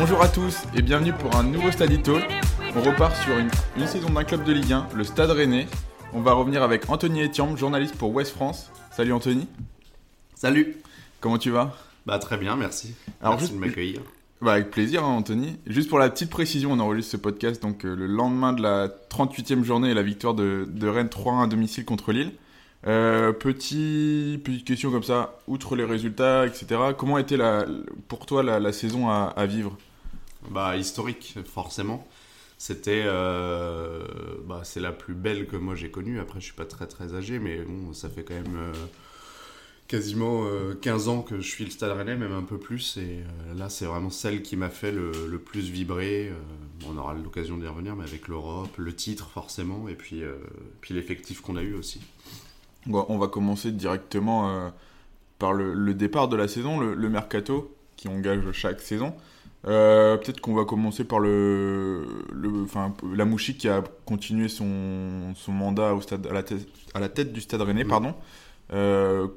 Bonjour à tous et bienvenue pour un nouveau Study Talk. On repart sur une, une saison d'un club de Ligue 1, le Stade Rennais. On va revenir avec Anthony Etiam, journaliste pour West France. Salut Anthony, Salut comment tu vas? Bah très bien, merci. Alors, merci juste- de m'accueillir. Bah, Avec plaisir hein, Anthony. Juste pour la petite précision, on enregistre ce podcast donc euh, le lendemain de la 38e journée et la victoire de, de Rennes 3-1 à domicile contre Lille. Euh, petit, petite question comme ça, outre les résultats, etc. Comment était la, pour toi la, la saison à, à vivre? Bah historique, forcément. C'était, euh, bah c'est la plus belle que moi j'ai connue. Après, je suis pas très très âgé, mais bon, ça fait quand même euh, quasiment euh, 15 ans que je suis le Stade Rennais, même un peu plus. Et euh, là, c'est vraiment celle qui m'a fait le, le plus vibrer. On aura l'occasion d'y revenir, mais avec l'Europe, le titre forcément, et puis puis l'effectif qu'on a eu aussi. Bon, on va commencer directement par le, départ de la saison, le mercato qui engage chaque saison. Euh, Peut-être qu'on va commencer par le, le, enfin, la Mouchi qui a continué son, son mandat au stade, à, la tête, à la tête du Stade Rennais. Mm. Pardon. Euh,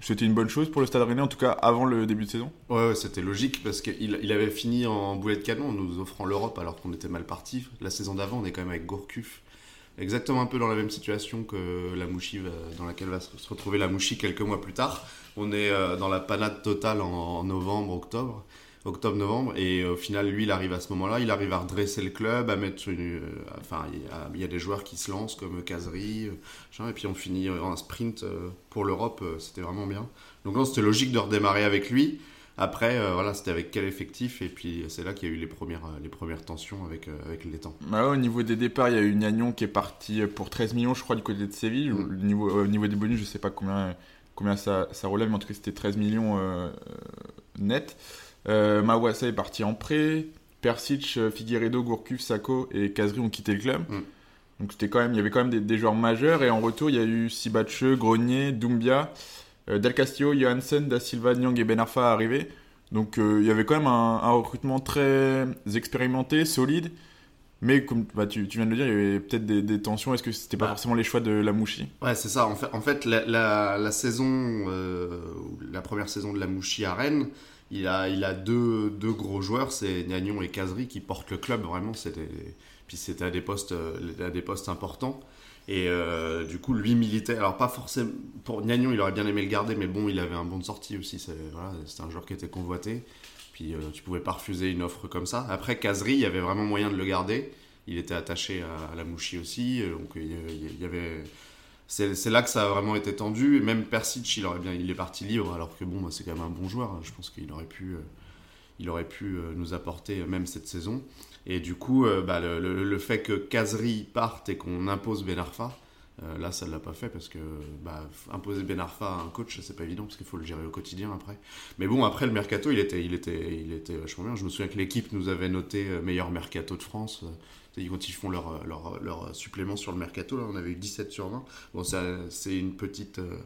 C'était une bonne chose pour le Stade Rennais, en tout cas avant le début de saison? Ouais, ouais, c'était logique parce qu'il il avait fini en boulet de canon en nous offrant l'Europe alors qu'on était mal parti. La saison d'avant, on est quand même avec Gourcuff. Exactement un peu dans la même situation que la Mouchi, va- dans laquelle va se retrouver la Mouchi quelques mois plus tard. On est euh, dans la panade totale en, en novembre, octobre. Octobre-novembre, et au final, lui, il arrive à ce moment-là, il arrive à redresser le club, à mettre une. euh, enfin, il y, a, des joueurs qui se lancent comme Casery, euh, machin, et puis on finit en sprint euh, pour l'Europe, euh, c'était vraiment bien. Donc, non, c'était logique de redémarrer avec lui. Après, euh, voilà, c'était avec quel effectif Et puis c'est là qu'il y a eu les premières, euh, les premières tensions avec, euh, avec les temps. Bah ouais, au niveau des départs, il y a eu Nagnon qui est parti pour 13 millions, je crois, du côté de Séville. Mm. Le niveau, euh, au niveau des bonus, je sais pas combien, combien ça, ça relève, mais en tout cas, c'était 13 millions euh, euh, net. Euh, Mawassa est parti en prêt. Persic, euh, Figueiredo, Gourcuff, Sako et Kazri ont quitté le club. Mm. Donc c'était quand même, il y avait quand même des, des joueurs majeurs. Et en retour, il y a eu Sibache, Grenier, Doumbia, euh, Del Castillo, Johansen, Da Silva, Nyang et Ben Arfa arrivés. Donc euh, il y avait quand même un, un recrutement très expérimenté, solide. Mais comme bah, tu, tu viens de le dire, il y avait peut-être des, des tensions. Est-ce que c'était pas Bah. forcément les choix de la Mouchi Ouais, c'est ça. En fait, en fait la, la, la saison, euh, la première saison de la Mouchi à Rennes, il a, il a deux, deux gros joueurs, c'est Nagnon et Casery qui portent le club vraiment. Puis c'était à des postes, euh, à des postes importants. Et euh, du coup, lui militait. Alors pas forcément pour Nagnon, il aurait bien aimé le garder, mais bon, il avait un bon de sortie aussi. C'est voilà, c'était un joueur qui était convoité. Puis euh, tu pouvais pas refuser une offre comme ça. Après Casery, il y avait vraiment moyen de le garder. Il était attaché à, à la Mouchi aussi, euh, donc il y avait c'est là que ça a vraiment été tendu. Et même Persic, il, aurait bien, il est parti libre, alors que bon, bah, c'est quand même un bon joueur. Je pense qu'il aurait pu, euh, il aurait pu euh, nous apporter euh, même cette saison. Et du coup, bah, le, fait que Kazri parte et qu'on impose Ben Arfa, là, ça ne l'a pas fait parce que bah, imposer Ben Arfa à un coach, c'est pas évident parce qu'il faut le gérer au quotidien après. Mais bon, après le mercato, il était, il était, il était vachement bien. Je me souviens que l'équipe nous avait noté meilleur mercato de France. Euh, Quand ils font leur, euh, leur, leur supplément sur le mercato, là, on avait eu 17 sur 20. Bon, ça, c'est une petite, euh,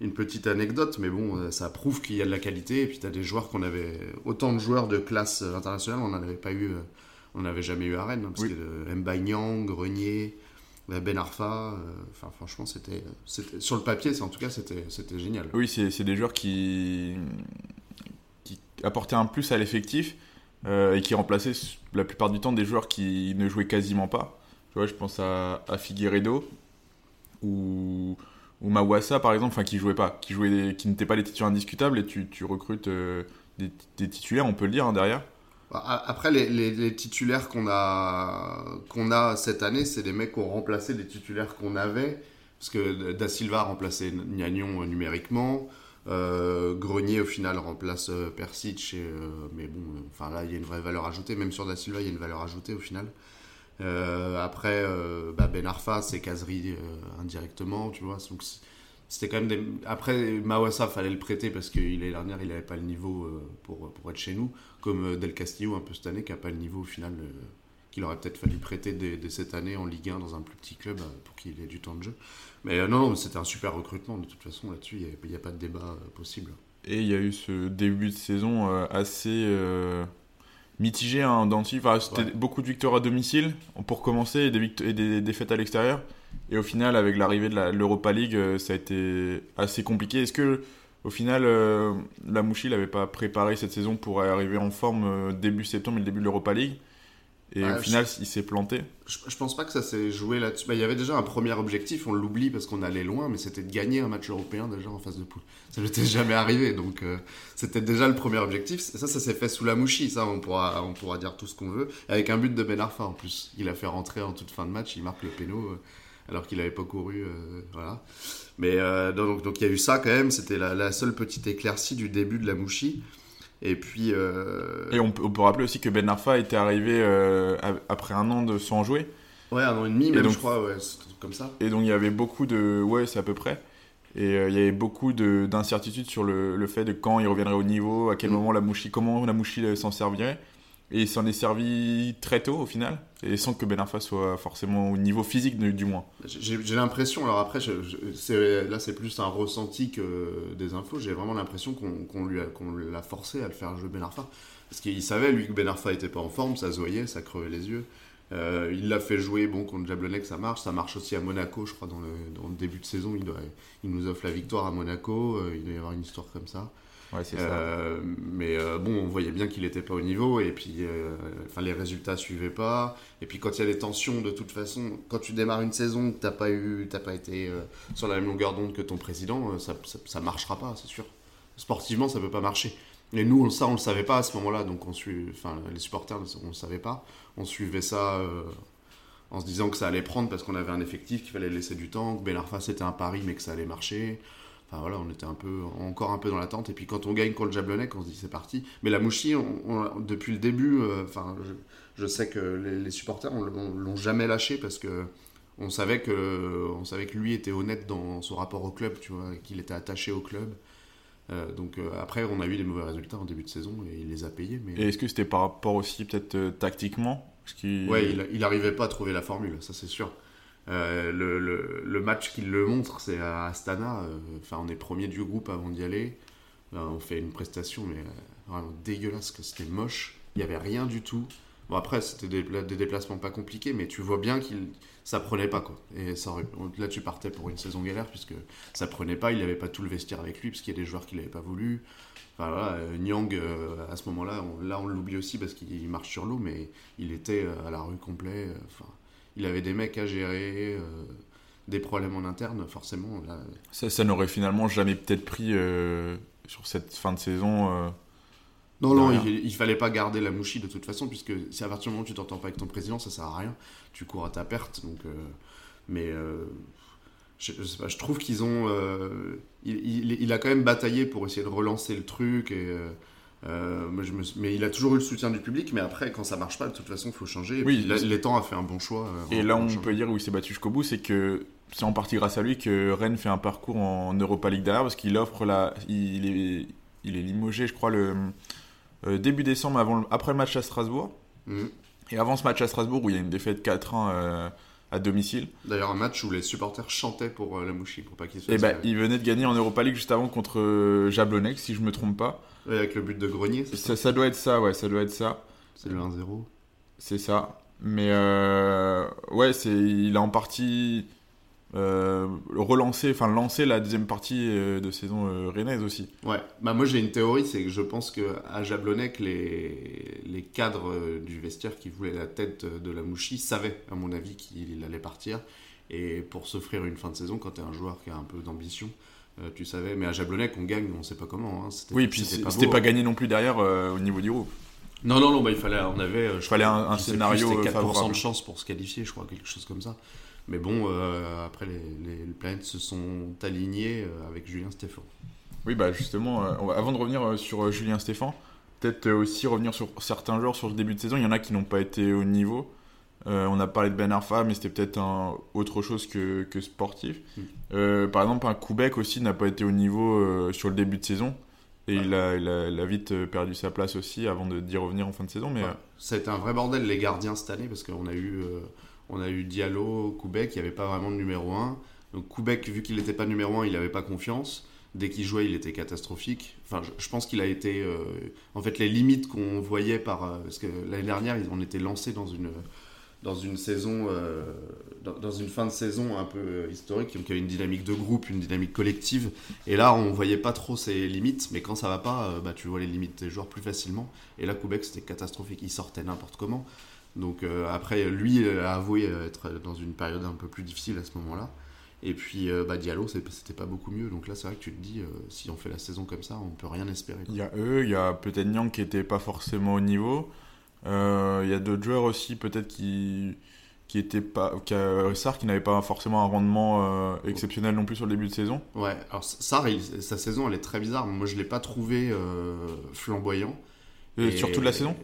une petite anecdote, mais bon, euh, ça prouve qu'il y a de la qualité. Et puis, tu as des joueurs qu'on avait. Autant de joueurs de classe euh, internationale, on n'en avait pas eu. euh, on n'avait jamais eu à Rennes. hein, parce Oui. que euh, Grenier, euh, Ben Arfa. euh, Enfin, franchement, c'était. c'était- Sur le papier, c'est- en tout cas, c'était c'était génial. Oui, c'est c'est des joueurs qui, qui apportaient un plus à l'effectif euh, et qui remplaçaient la plupart du temps des joueurs qui ne jouaient quasiment pas. Tu vois, je pense à, à Figueiredo ou, ou Mawassa par exemple, enfin qui jouaient pas, qui jouaient, des- qui n'étaient pas des titulaires indiscutables et tu, recrutes euh, des, titulaires, on peut le dire hein, derrière. Bah, Après, les, les- les titulaires qu'on a, qu'on a cette année, c'est des mecs qui ont remplacé des titulaires qu'on avait. Parce que Da Silva a remplacé Gnagnon euh, numériquement. Euh, Grenier, au final, remplace euh, Persic. euh, mais bon, euh, enfin là, il y a une vraie valeur ajoutée. Même sur Da Silva, il y a une valeur ajoutée au final. Après, bah, Ben Arfa, c'est euh, indirectement, tu vois. Donc, c'était quand même. Après, Mawassa, fallait le prêter parce que l'année dernière, il n'avait pas le niveau pour, pour être chez nous. Comme Del Castillo, un peu cette année, qui n'a pas le niveau au final qu'il aurait peut-être fallu prêter dès, dès cette année en Ligue 1 dans un plus petit club pour qu'il ait du temps de jeu. Mais euh, non, non, c'était un super recrutement de toute façon là-dessus, il n'y a, pas de débat euh, possible. Et il y a eu ce début de saison euh, assez euh, mitigé hein, dans le sens- enfin, C'était Ouais. beaucoup de victoires à domicile pour commencer et des, et des défaites à l'extérieur. Et au final, avec l'arrivée de la- l'Europa League, euh, ça a été assez compliqué. Est-ce que au final, la Mouchi n'avait pas préparé cette saison pour arriver en forme début septembre et le début de l'Europa League? Et au final, il s'est planté. Je, je, pense pas que ça s'est joué là-dessus. Bah, il y avait déjà un premier objectif, on l'oublie parce qu'on allait loin, mais c'était de gagner un match européen déjà en phase de poule. Ça n'était jamais arrivé, donc euh, c'était déjà le premier objectif. ça, ça s'est fait sous la mouchie, ça, on pourra, on pourra dire tout ce qu'on veut. Avec un but de Ben Arfa en plus. Il a fait rentrer en toute fin de match, il marque le péno euh, alors qu'il n'avait pas couru. Euh, voilà. Mais donc, donc il y a eu ça quand même, c'était la, la, seule petite éclaircie du début de la mouchie. Et puis. Euh, et on peut, rappeler aussi que Ben Arfa était arrivé euh, après un an de sans jouer. Ouais, un an et demi, même, je crois, ouais, comme ça. Et donc il y avait beaucoup de. Ouais, c'est à peu près. Et euh, il y avait beaucoup d'incertitudes sur le, le, fait de quand il reviendrait au niveau, à quel mm. moment la Mouchi, comment la Mouchi s'en servirait. Et il s'en est servi très tôt au final, et sans que Ben Arfa soit forcément au niveau physique du moins. J'ai l'impression, alors après, là c'est plus un ressenti que des infos, j'ai vraiment l'impression qu'on l'a forcé à le faire jouer Ben Arfa. Parce qu'il savait, lui, que Ben Arfa n'était pas en forme, ça se voyait, ça crevait les yeux. Euh, il l'a fait jouer, bon, contre Jablonec, ça marche. Ça marche aussi à Monaco, je crois, dans le, début de saison. Il nous offre la victoire à Monaco. Euh, il doit y avoir une histoire comme ça. Euh, mais euh, bon, on voyait bien qu'il n'était pas au niveau et puis euh, enfin les résultats suivaient pas. Et puis quand il y a des tensions, de toute façon, quand tu démarres une saison, tu n'as pas eu, pas été sur la même longueur d'onde que ton président, ça, ça, marchera pas, c'est sûr. Sportivement, ça peut pas marcher. Et nous, ça, on le savait pas à ce moment-là, donc on enfin les supporters, on le savait pas. On suivait ça en se disant que ça allait prendre parce qu'on avait un effectif, qu'il fallait laisser du temps, que Ben Arfa c'était un pari mais que ça allait marcher. Enfin voilà, on était un peu, encore un peu dans l'attente. Et puis quand on gagne contre le Jablonec, on se dit c'est parti. Mais la Mouchi, depuis le début, euh, enfin, je, sais que les, supporters on, l'ont jamais lâché parce que on savait que, on savait que lui était honnête dans son rapport au club, tu vois, qu'il était attaché au club. Euh, donc euh, après, on a eu des mauvais résultats en début de saison et il les a payés. Mais... Et est-ce que c'était par rapport aussi peut-être tactiquement? Ouais, il, il arrivait pas à trouver la formule, ça c'est sûr. Euh, le, match qui le montre, c'est à Astana. Euh, enfin, on est premier du groupe avant d'y aller. on fait une prestation, mais euh, vraiment dégueulasse, que c'était moche. Il n'y avait rien du tout. Bon, après, c'était des, des, déplacements pas compliqués, mais tu vois bien qu'il ça prenait pas, quoi. Et ça, là, tu partais pour une saison galère, puisque ça prenait pas. Il n'avait pas tout le vestiaire avec lui, parce qu'il y a des joueurs qui l'avaient pas voulu. Enfin, voilà, Nyang, à ce moment-là, on, là, on l'oublie aussi parce qu'il marche sur l'eau, mais il était à la rue complet. Il avait des mecs à gérer, euh, des problèmes en interne, forcément. Ça, ça n'aurait finalement jamais peut-être pris euh, sur cette fin de saison. Euh, non, non, il, il, fallait pas garder la mouchie de toute façon, puisque si à partir du moment où tu t'entends pas avec ton président, ça sert à rien. Tu cours à ta perte. Donc, mais je, je, trouve qu'ils ont. Il, il, a quand même bataillé pour essayer de relancer le truc et euh, je me... Mais il a toujours eu le soutien du public, mais après, quand ça marche pas, de toute façon, il faut changer. Et oui, l'étang a fait un bon choix. Euh, et là, on peut dire où il s'est battu jusqu'au bout, c'est que c'est en partie grâce à lui que Rennes fait un parcours en Europa League derrière, parce qu'il offre la. Il est, il est limogé, je crois, le euh, début décembre, avant après le match à Strasbourg. Mhm. Et avant ce match à Strasbourg, où il y a une défaite 4-1 à domicile. D'ailleurs, un match où les supporters chantaient pour la Mouchi, pour pas qu'il se Et bah, il venait de gagner en Europa League juste avant contre Jablonec, si je me trompe pas avec le but de Grenier, c'est ça, ça, doit être ça, ouais, ça doit être ça. C'est le 1-0. C'est ça. Mais euh, ouais, c'est, il a en partie euh, relancé, enfin lancé la deuxième partie euh, de saison euh, rennaise aussi. Ouais, bah moi j'ai une théorie, c'est que je pense qu'à Jablonec, les, les cadres du vestiaire qui voulaient la tête de la Mouchi savaient, à mon avis, qu'il allait partir. Et pour s'offrir une fin de saison, quand tu es un joueur qui a un peu d'ambition, euh, tu savais, mais à Jablonec, on gagne, on sait pas comment. Hein. Oui, puis c'était pas, gagné non plus derrière euh, au niveau du groupe. Non, non, non, bah, il fallait, on avait, euh, je fallait un, un scénario 4% de chance pour se qualifier, je crois, quelque chose comme ça. Mais bon, après, les, les, planètes se sont alignées avec Julien Stéphan. Oui, bah justement, avant de revenir sur Julien Stéphan, peut-être aussi revenir sur certains joueurs sur le début de saison. Il y en a qui n'ont pas été au niveau. Euh, on a parlé de Ben Arfa, mais c'était peut-être autre chose que, sportif. Mm. Euh, par exemple, un Koubek aussi n'a pas été au niveau euh, sur le début de saison. Et il, a, vite perdu sa place aussi avant d'y revenir en fin de saison. Mais, Ça a été un vrai bordel les gardiens cette année parce qu'on a eu, on a eu Diallo, Koubek, il n'y avait pas vraiment de numéro 1. Donc Koubek, vu qu'il n'était pas numéro 1, il n'avait pas confiance. Dès qu'il jouait, il était catastrophique. Enfin, je, pense qu'il a été. en fait, les limites qu'on voyait par. parce que l'année dernière, on était lancé dans une dans une saison, euh, dans, une fin de saison un peu euh, historique, qui avait une dynamique de groupe, une dynamique collective. Et là, on voyait pas trop ses limites, mais quand ça va pas, euh, bah, tu vois les limites des joueurs plus facilement. Et là, Koubek, c'était catastrophique, il sortait n'importe comment. Donc après, lui a avoué être dans une période un peu plus difficile à ce moment-là. Et puis bah, Diallo, c'était pas beaucoup mieux. Donc là, c'est vrai que tu te dis, si on fait la saison comme ça, on peut rien espérer. Il y a eux, il y a peut-être Nyang qui était pas forcément au niveau. Euh, il y a d'autres joueurs aussi, peut-être qui qui était pas qui qui n'avait pas forcément un rendement euh, exceptionnel non plus sur le début de saison. Ouais, alors Sar sa saison elle est très bizarre. Moi je l'ai pas trouvé euh, flamboyant. Et, sur toute la saison?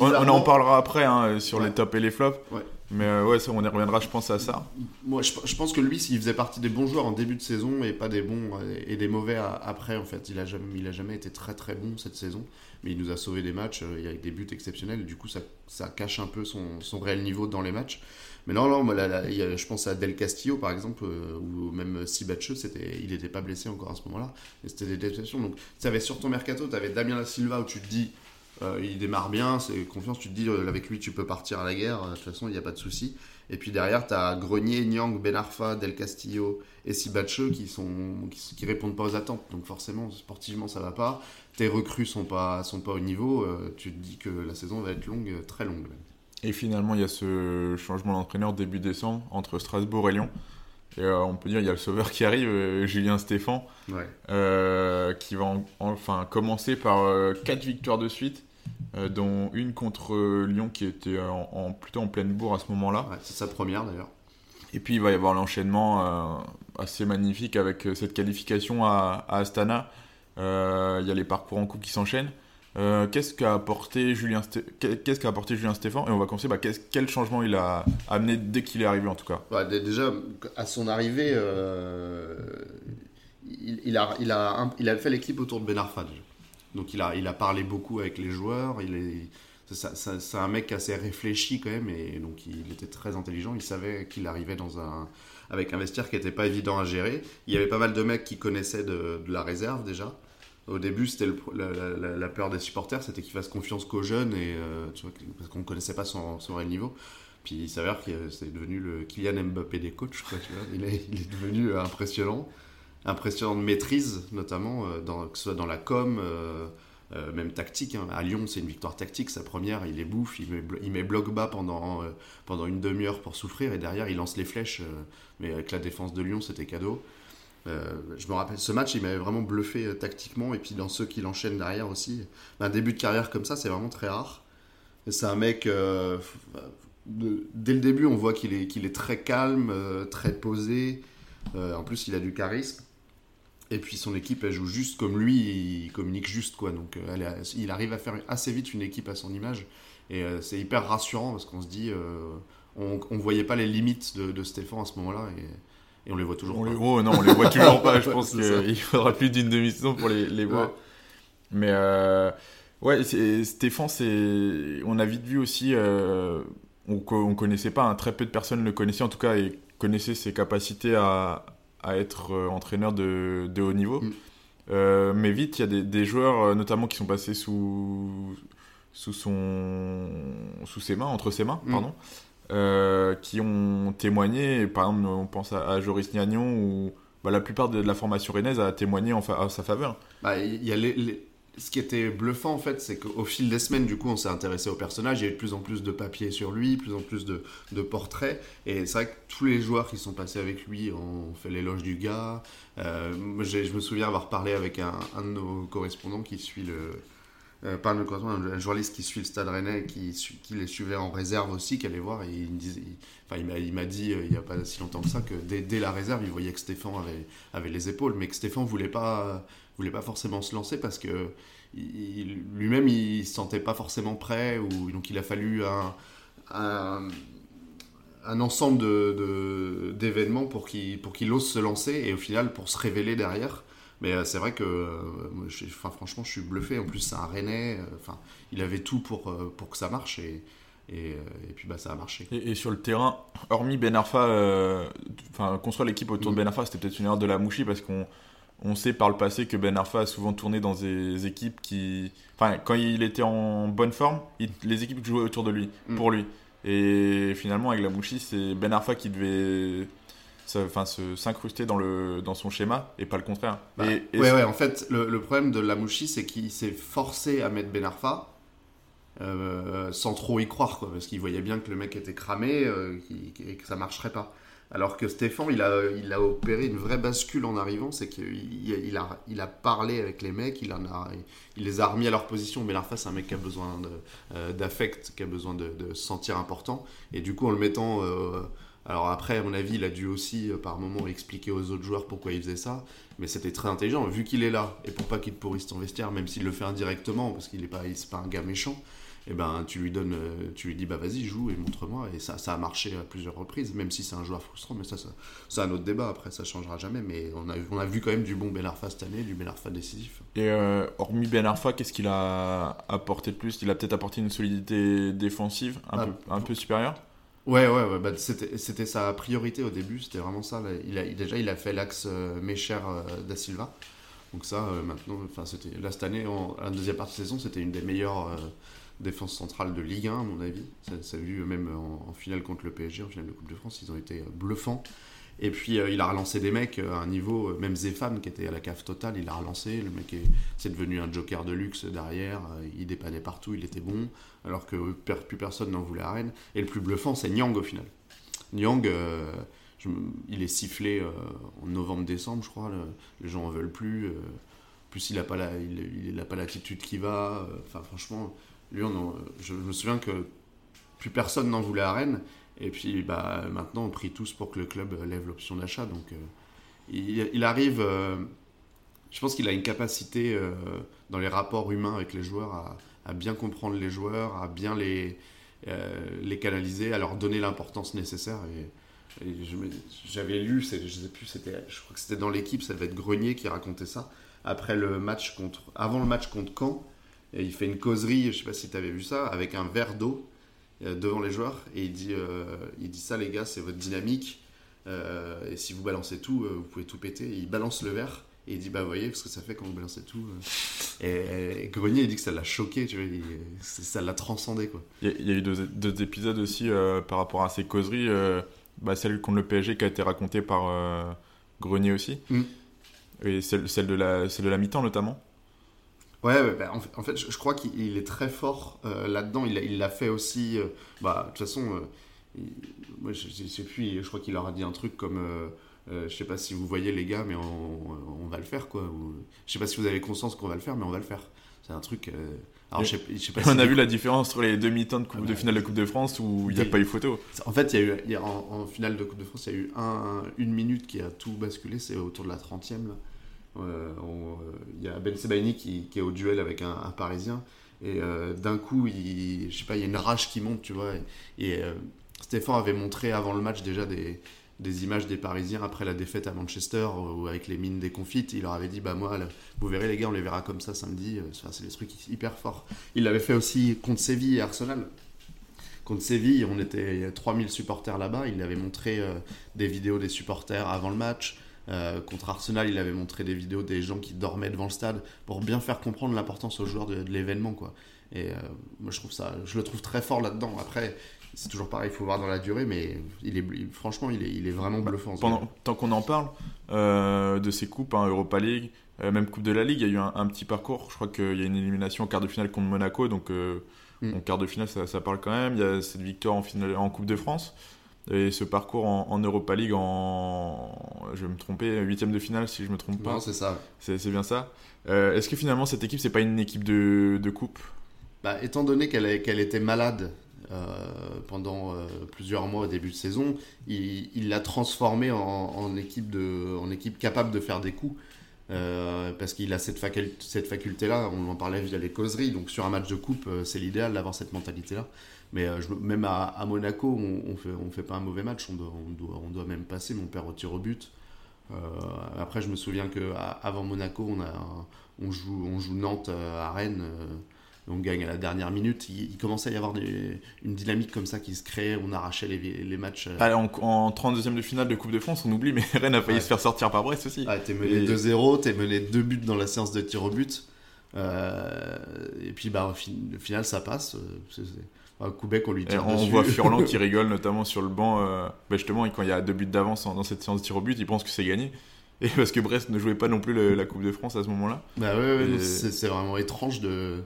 On, en parlera après hein, sur les tops et les flops. Ouais. Mais ouais, ça, on y reviendra, je pense, à ça. Moi, je, je pense que lui, il faisait partie des bons joueurs en début de saison et pas des bons et des mauvais après, en fait. Il a jamais, il a jamais été très très bon cette saison mais il nous a sauvé des matchs euh, avec des buts exceptionnels. Du coup, ça, ça cache un peu son, son, réel niveau dans les matchs. Mais non, non, je pense à Del Castillo, par exemple, euh, ou même Sibatcheux, il n'était pas blessé encore à ce moment-là. Et c'était des déceptions. Donc, tu avais sur ton mercato, tu avais Damien Silva où tu te dis, euh, il démarre bien, c'est confiance, tu te dis, avec lui, tu peux partir à la guerre, de toute façon, il n'y a pas de souci. Et puis derrière, tu as Grenier, Nyang, Benarfa, Del Castillo et Sibatcheux qui sont qui, qui, répondent pas aux attentes. Donc forcément, sportivement, ça va pas tes recrues sont pas, sont pas au niveau, euh, tu te dis que la saison va être longue, très longue. Et finalement, il y a ce changement d'entraîneur début décembre entre Strasbourg et Lyon. Et euh, on peut dire il y a le sauveur qui arrive, euh, Julien Stéphan, qui va enfin commencer par quatre victoires de suite, dont une contre Lyon qui était en, plutôt en pleine bourre à ce moment-là. c'est sa première d'ailleurs. Et puis il va y avoir l'enchaînement assez magnifique avec cette qualification à Astana euh, il y a les parcours en coupe qui s'enchaînent. Euh, qu'est-ce qu'a apporté Julien qu'est-ce qu'a apporté Julien Stéphane? Et on va commencer bah, quel changement il a amené dès qu'il est arrivé en tout cas? Bah, déjà à son arrivée euh, il, a, il, a, il a fait l'équipe autour de Ben Arfa donc il a, il a parlé beaucoup avec les joueurs il est c'est un mec assez réfléchi quand même et donc il était très intelligent il savait qu'il arrivait dans un avec un vestiaire qui n'était pas évident à gérer il y avait pas mal de mecs qui connaissaient de la réserve déjà au début, c'était la, peur des supporters, c'était qu'ils fassent confiance qu'aux jeunes, et, euh, parce qu'on ne connaissait pas son, réel niveau. Puis il s'avère que c'est devenu le Kylian Mbappé des coachs. Il, est, devenu euh, impressionnant. Impressionnant de maîtrise, notamment, euh, que ce soit dans la com, même tactique. Hein. À Lyon, c'est une victoire tactique. Sa première, il est bouffe, il met, il bloc bas pendant, pendant une demi-heure pour souffrir, et derrière, il lance les flèches. mais avec la défense de Lyon, c'était cadeau. Euh, je me rappelle, ce match, il m'avait vraiment bluffé euh, tactiquement. Et puis dans ceux qui l'enchaînent derrière aussi. Un début de carrière comme ça, c'est vraiment très rare. C'est un mec. Euh, dès le début, on voit qu'il est, qu'il est très calme, très posé. en plus, il a du charisme. Et puis son équipe, elle joue juste comme lui, il communique juste quoi. Donc il arrive à faire assez vite une équipe à son image. Et c'est hyper rassurant parce qu'on se dit, on ne voyait pas les limites de, de Stéphane à ce moment-là. Et, et on les voit toujours pas. Oh non, on les voit toujours pas. Je pense qu'il faudra plus d'une demi-saison pour les, les voir. Mais euh, ouais, Stéphane, on a vite vu aussi. Euh, on, on connaissait pas, hein, très peu de personnes le connaissaient en tout cas et connaissaient ses capacités à, à être euh, entraîneur de, de, haut niveau. Mm. Euh, mais vite, il y a des, des, joueurs, notamment qui sont passés sous, sous, son, sous ses mains, entre ses mains, mm. pardon. Euh, qui ont témoigné. Par exemple, on pense à, Joris Gnagnon, où bah, la plupart de, la formation rennaise a témoigné en à sa faveur. Bah, y a les, Ce qui était bluffant, en fait, c'est qu'au fil des semaines, du coup, on s'est intéressé au personnage. Il y a eu de plus en plus de papiers sur lui, plus en plus de, portraits. Et c'est vrai que tous les joueurs qui sont passés avec lui ont fait l'éloge du gars. Euh, je me souviens avoir parlé avec un, de nos correspondants qui suit le euh, pas un, un, journaliste qui suit le Stade Rennais, qui, les suivait en réserve aussi, qui allait voir, et il m'a dit euh, il n'y a pas si longtemps que ça que dès, la réserve, il voyait que Stéphane avait, avait les épaules, mais que Stéphane voulait pas, voulait pas forcément se lancer parce que lui-même il se sentait pas forcément prêt, ou donc il a fallu un, un, un ensemble d'événements de, pour qu'il qu'il ose se lancer et au final pour se révéler derrière. Mais euh, c'est vrai que euh, enfin, franchement, je suis bluffé. En plus, c'est un Rennais. Euh, enfin, il avait tout pour, pour que ça marche. Et, et, et, puis bah, ça a marché. Et, sur le terrain, hormis Ben Arfa, enfin construire l'équipe autour de mm. Ben Arfa, c'était peut-être une erreur de la Mouchi parce qu'on on sait par le passé que Ben Arfa a souvent tourné dans des équipes qui. Enfin, quand il était en bonne forme, les équipes jouaient autour de lui, mm. pour lui. Et finalement, avec la Mouchi, c'est Ben Arfa qui devait enfin, s'incruster dans, le, dans son schéma et pas le contraire. Bah, et, ouais, ouais, en fait, le, problème de la Mouchi, c'est qu'il s'est forcé à mettre Ben Arfa. Euh, sans trop y croire, quoi, parce qu'il voyait bien que le mec était cramé euh, et que ça marcherait pas. Alors que Stéphane, il a, il a opéré une vraie bascule en arrivant, c'est qu'il il a, il a parlé avec les mecs, il, en a, il les a remis à leur position. Mais Larfa, c'est un mec qui a besoin euh, d'affect, qui a besoin de, se sentir important. Et du coup, en le mettant. Euh, alors après, à mon avis, il a dû aussi, euh, par moment, expliquer aux autres joueurs pourquoi il faisait ça. Mais c'était très intelligent, vu qu'il est là, et pour pas qu'il pourrisse ton vestiaire, même s'il le fait indirectement, parce qu'il n'est pas, pas un gars méchant et eh ben tu lui donnes, euh, tu lui dis bah vas-y joue et montre-moi et ça, ça a marché à plusieurs reprises, même si c'est un joueur frustrant, mais ça, ça c'est un autre débat après, ça changera jamais, mais on a, on a vu quand même du bon Ben Arfa cette année, du Ben Arfa décisif. Et euh, hormis Ben Arfa, qu'est-ce qu'il a apporté de plus? Il a peut-être apporté une solidité défensive un, ah, peu, un peu supérieure? Ouais, ouais, ouais bah, c'était sa priorité au début, c'était vraiment ça. Il a, déjà, il a fait l'axe euh, Mécher da Silva. Donc ça, maintenant, enfin, c'était là cette année, en, la deuxième partie de saison, c'était une des meilleures défense centrale de Ligue 1, à mon avis. Ça, a vu même en, finale contre le PSG, en finale de Coupe de France, ils ont été bluffants. Et puis euh, il a relancé des mecs euh, à un niveau, euh, même Zéphane qui était à la cave totale, il a relancé. Le mec c'est devenu un joker de luxe derrière, il dépannait partout, il était bon, alors que plus personne n'en voulait à Rennes. Et le plus bluffant, c'est Nyang au final. Nyang, il est sifflé en novembre-décembre, je crois, les gens en veulent plus. plus il n'a pas l'attitude qui va. Enfin, franchement, lui, je, me souviens que plus personne n'en voulait à Rennes. Et puis bah, maintenant, on prie tous pour que le club lève l'option d'achat. Donc euh, il, arrive, euh, je pense qu'il a une capacité euh, dans les rapports humains avec les joueurs à, bien comprendre les joueurs, à bien les, les canaliser, à leur donner l'importance nécessaire. Et, j'avais lu, je sais plus, je crois que c'était dans l'équipe, ça devait être Grenier qui racontait ça après le match contre, avant le match contre Caen et il fait une causerie, je sais pas si tu avais vu ça, avec un verre d'eau euh, devant les joueurs. Et il dit, euh, il dit ça, les gars, c'est votre dynamique. Euh, et si vous balancez tout, vous pouvez tout péter. Et il balance le verre. Et il dit, bah, voyez, parce que ça fait quand vous balancez tout. Et, Grenier, il dit que ça l'a choqué, tu vois, ça l'a transcendé, quoi. Il y, a eu deux, épisodes aussi par rapport à ces causeries. Bah, celle contre le PSG qui a été racontée par Grenier aussi. Mm. Et celle, celle, de la, celle de la mi-temps, notamment. Ouais, bah, en, fait, je, crois qu'il est très fort euh, là-dedans. Il l'a fait aussi. Euh, bah, de toute façon, euh, moi, je, je, sais plus, je crois qu'il leur a dit un truc comme. je sais pas si vous voyez les gars, mais on, va le faire quoi. Ou, je sais pas si vous avez conscience qu'on va le faire, mais on va le faire. C'est un truc. Alors, je sais, pas on a vu la différence entre les demi-temps de, coupe, de finale de Coupe de France où il n'y a pas eu photo. En fait, il y a eu, en, finale de Coupe de France, il y a eu un, une minute qui a tout basculé. C'est autour de la 30e. Là. Euh, il y a Ben Sebaini qui, est au duel avec un, Parisien. Et euh, d'un coup, il, je sais pas, il y a une rage qui monte, tu vois. Et, euh, Stéphane avait montré avant le match déjà des, images des Parisiens après la défaite à Manchester, ou avec les mines déconfites. Il leur avait dit, bah moi, vous verrez les gars, on les verra comme ça samedi. c'est des trucs hyper forts. Il l'avait fait aussi contre Séville et Arsenal. Contre Séville, on était 3000 supporters là-bas. Il avait montré des vidéos des supporters avant le match. Euh, contre Arsenal, il avait montré des vidéos des gens qui dormaient devant le stade pour bien faire comprendre l'importance aux joueurs de, l'événement. quoi. Et euh, moi, je trouve ça, je le trouve très fort là-dedans. Après, c'est toujours pareil, il faut voir dans la durée, mais il est, franchement, il est, il est vraiment bluffant. Pendant, tant qu'on en parle euh, de ces coupes, hein, Europa League, même Coupe de la Ligue, il y a eu un, petit parcours. Je crois qu'il y a une élimination en quart de finale contre Monaco, donc mm. en quart de finale, ça, ça, parle quand même. Il y a cette victoire en, finale, en Coupe de France. Et ce parcours en, Europa League en, je vais me tromper, huitième de finale si je me trompe pas. Non, c'est ça. C'est bien ça. Euh, est-ce que finalement cette équipe, c'est pas une équipe de, de coupe? Bah, Étant donné qu'elle qu'elle était malade euh, pendant euh, plusieurs mois au début de saison, il l'a transformée en, en, équipe de, en équipe capable de faire des coups. parce qu'il a cette, cette faculté-là, on en parlait via les causeries, donc sur un match de coupe, c'est l'idéal d'avoir cette mentalité-là. Mais euh, même à, Monaco, on, ne fait, on fait pas un mauvais match, on doit, on doit, on doit même passer, mon père au tir au but. Euh, après, je me souviens qu'avant Monaco, on, a, on, joue, on joue Nantes euh, à Rennes. on gagne à la dernière minute. Il, commençait à y avoir une dynamique comme ça qui se créait. On arrachait les, les matchs. Euh. en, en 32e de finale de Coupe de France, on oublie, mais Rennes a failli se faire sortir par Brest aussi. t'es mené 2-0, t'es mené 2 buts dans la séance de tir au but. Et puis, bah, au, final, ça passe. Un coup on lui tire On voit Furlan qui rigole notamment sur le banc. bah, justement, quand il y a deux buts d'avance dans cette séance de tir au but, il pense que c'est gagné. Et parce que Brest ne jouait pas non plus la Coupe de France à ce moment-là. Bah ouais, c'est vraiment étrange de.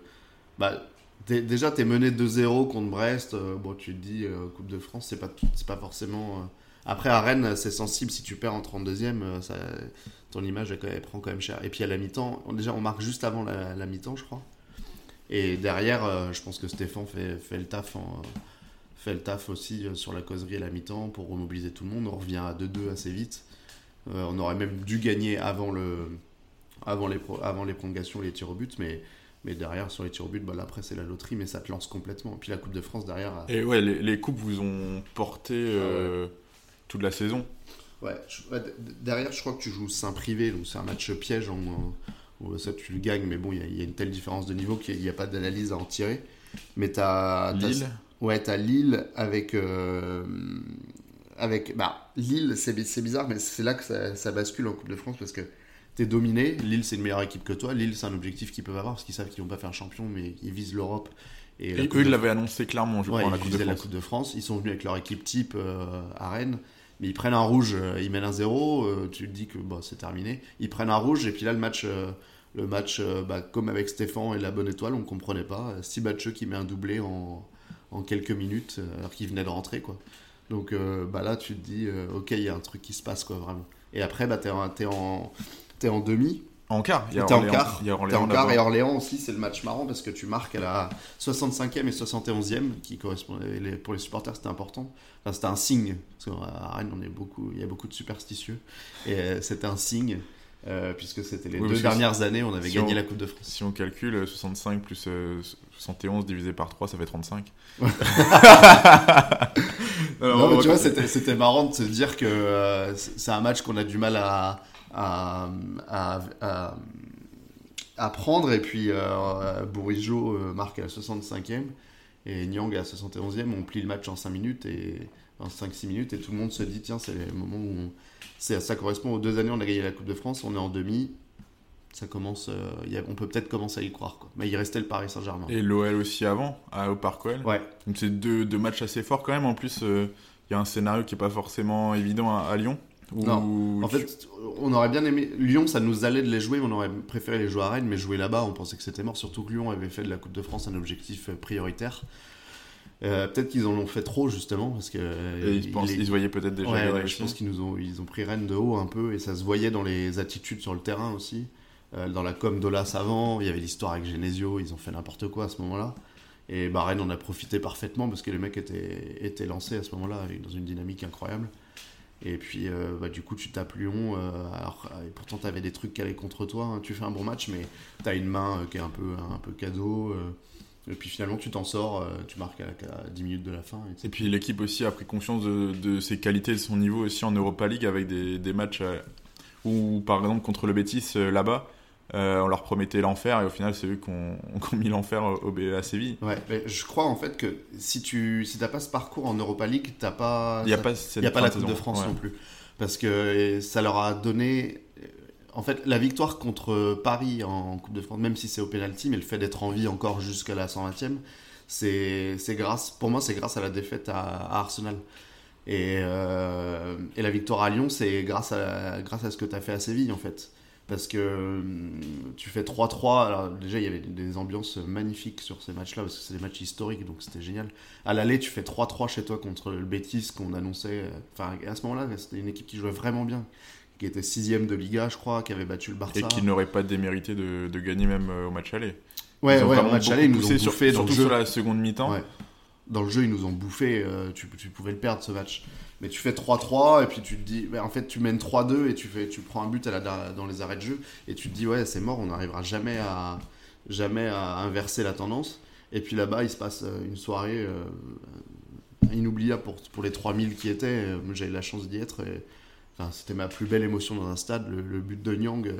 Bah, déjà, t'es mené 2-0 contre Brest. Euh, bon, tu te dis, euh, Coupe de France, c'est pas, c'est pas forcément. Euh, après, à Rennes, c'est sensible. Si tu perds en 32e, ça, ton image, elle, prend quand même cher. Et puis à la mi-temps, déjà, on marque juste avant la, mi-temps, je crois. Et derrière, je pense que Stéphane fait, fait le taf fait le taf aussi sur la causerie à la mi-temps pour remobiliser tout le monde. On revient à 2-2 assez vite. on aurait même dû gagner avant, le, avant, les, avant les prolongations et les tirs au but, mais mais derrière, sur les tirs au but, bah, après, c'est la loterie, mais ça te lance complètement. Et puis la Coupe de France derrière. Euh, Et ouais, les, les coupes vous ont porté euh, ah toute la saison. Ouais, derrière, je crois que tu joues Saint-Privé, donc c'est un match piège. Où ça, tu le gagnes, mais bon, il y, a une telle différence de niveau qu'il n'y a, pas d'analyse à en tirer. Mais tu as. Lille Ouais, tu as Lille avec. Euh, avec bah, Lille, c'est bizarre, mais c'est là que ça, ça, bascule en Coupe de France parce que t'es dominé. Lille, c'est une meilleure équipe que toi. Lille, c'est un objectif qu'ils peuvent avoir parce qu'ils savent qu'ils vont pas faire champion, mais ils visent l'Europe. Et, eux, ils l'avaient annoncé clairement, je crois, la, coupe de la Coupe de France. Ils sont venus avec leur équipe type euh, à Rennes. Mais ils prennent un rouge, euh, ils mènent un zéro, euh, tu te dis que bon, c'est terminé. Ils prennent un rouge, et puis là, le match, le match bah, comme avec Stéphane et la bonne étoile, on comprenait pas. Sibatcheux qui met un doublé en, en quelques minutes, alors qu'il venait de rentrer. quoi. Donc bah, là, tu te dis, ok, il y a un truc qui se passe, quoi, vraiment. Et après, bah, t'es es en, en demi. En quart. A en quart. En quart et Orléans aussi, c'est le match marrant parce que tu marques à la 65e et 71e qui correspondaient pour les supporters, c'était important. Enfin, c'était un signe parce qu'à Rennes, on est beaucoup, il y a beaucoup de superstitieux et euh, c'était un signe. Euh, puisque c'était les deux dernières années, on avait gagné la Coupe de France. Si on calcule 65 plus 71 euh, divisé par 3, ça fait 35. non, mais tu vois, c'était marrant de se dire que c'est un match qu'on a du mal à, à, à, prendre. Et puis euh, Bourigeau euh, marque à la 65e et Nyang à la 71e. On plie le match en 5 minutes et en 5-6 minutes et tout le monde se dit tiens, c'est le moment où ça correspond aux deux années on a gagné la Coupe de France, on est en demi. Ça commence, euh, on peut peut-être commencer à y croire. Quoi. Mais il restait le Paris Saint-Germain. Et l'OL aussi avant, à, au Parc OL. Ouais. Donc c'est deux, deux, matchs assez forts quand même. En plus, il y a un scénario qui n'est pas forcément évident à Lyon. Non. En fait, on aurait bien aimé. Lyon, ça nous allait de les jouer, on aurait préféré les jouer à Rennes, mais jouer là-bas, on pensait que c'était mort. Surtout que Lyon avait fait de la Coupe de France un objectif euh, prioritaire. Euh, peut-être qu'ils en ont fait trop justement parce que ils, se voyaient peut-être déjà. Ouais, je pense qu'ils nous ont ils ont pris Rennes de haut un peu et ça se voyait dans les attitudes sur le terrain aussi. Euh, dans la com d'Olas avant, il y avait l'histoire avec Genesio, ils ont fait n'importe quoi à ce moment-là. Et bah, Rennes en a profité parfaitement parce que les mecs étaient, étaient lancés à ce moment-là dans une dynamique incroyable. Et puis, euh, bah, du coup, tu tapes Lyon. Euh, alors, et pourtant, tu avais des trucs qui allaient contre toi. Hein. Tu fais un bon match, mais tu as une main euh, qui est un peu, un peu cadeau. Et puis finalement, tu t'en sors, tu marques à, 10 minutes de la fin. Et, puis l'équipe aussi a pris conscience de, ses qualités, de son niveau aussi en Europa League avec des, des matchs où, par exemple, contre le Betis là-bas, euh, on leur promettait l'enfer et au final c'est eux qui ont, mis l'enfer au, à Séville. Ouais, je crois en fait que si tu si t'as pas ce parcours en Europa League, t'as pas il n'y a, pas, y a pas la Coupe de France non plus parce que ça leur a donné euh, en fait la victoire contre Paris en Coupe de France, même si c'est au penalty, mais le fait d'être en vie encore jusqu'à la 120e, c'est grâce pour moi c'est grâce à la défaite à, Arsenal. Et, euh, et, la victoire à Lyon, c'est grâce à, grâce à ce que tu as fait à Séville, en fait parce que hum, tu fais 3-3. Alors, déjà, il y avait des ambiances magnifiques sur ces matchs-là, parce que c'est des matchs historiques, donc c'était génial. À l'aller, tu fais 3-3 chez toi contre le Betis qu'on annonçait. Euh, enfin, à ce moment-là, c'était une équipe qui jouait vraiment bien, qui était sixième de Liga, je crois, qui avait battu le Barça. Et qui n'aurait pas démérité de, de, gagner même euh, au match aller. Ouais, ouais, au match aller, ils nous ont bouffé dans le jeu. sur la seconde mi-temps. Dans le jeu, ils nous ont bouffé. Euh, tu, tu pouvais le perdre ce match. Mais tu fais 3-3 et puis tu te dis, en fait, tu mènes 3-2 et tu, fais, tu prends un but à la, dans les arrêts de jeu et tu te dis, ouais, c'est mort, on n'arrivera jamais à, jamais à inverser la tendance. Et puis là-bas, il se passe euh, une soirée euh, inoubliable pour, pour les 3000 qui étaient. J'ai eu la chance d'y être. Et, C'était ma plus belle émotion dans un stade. Le, but de Nyang,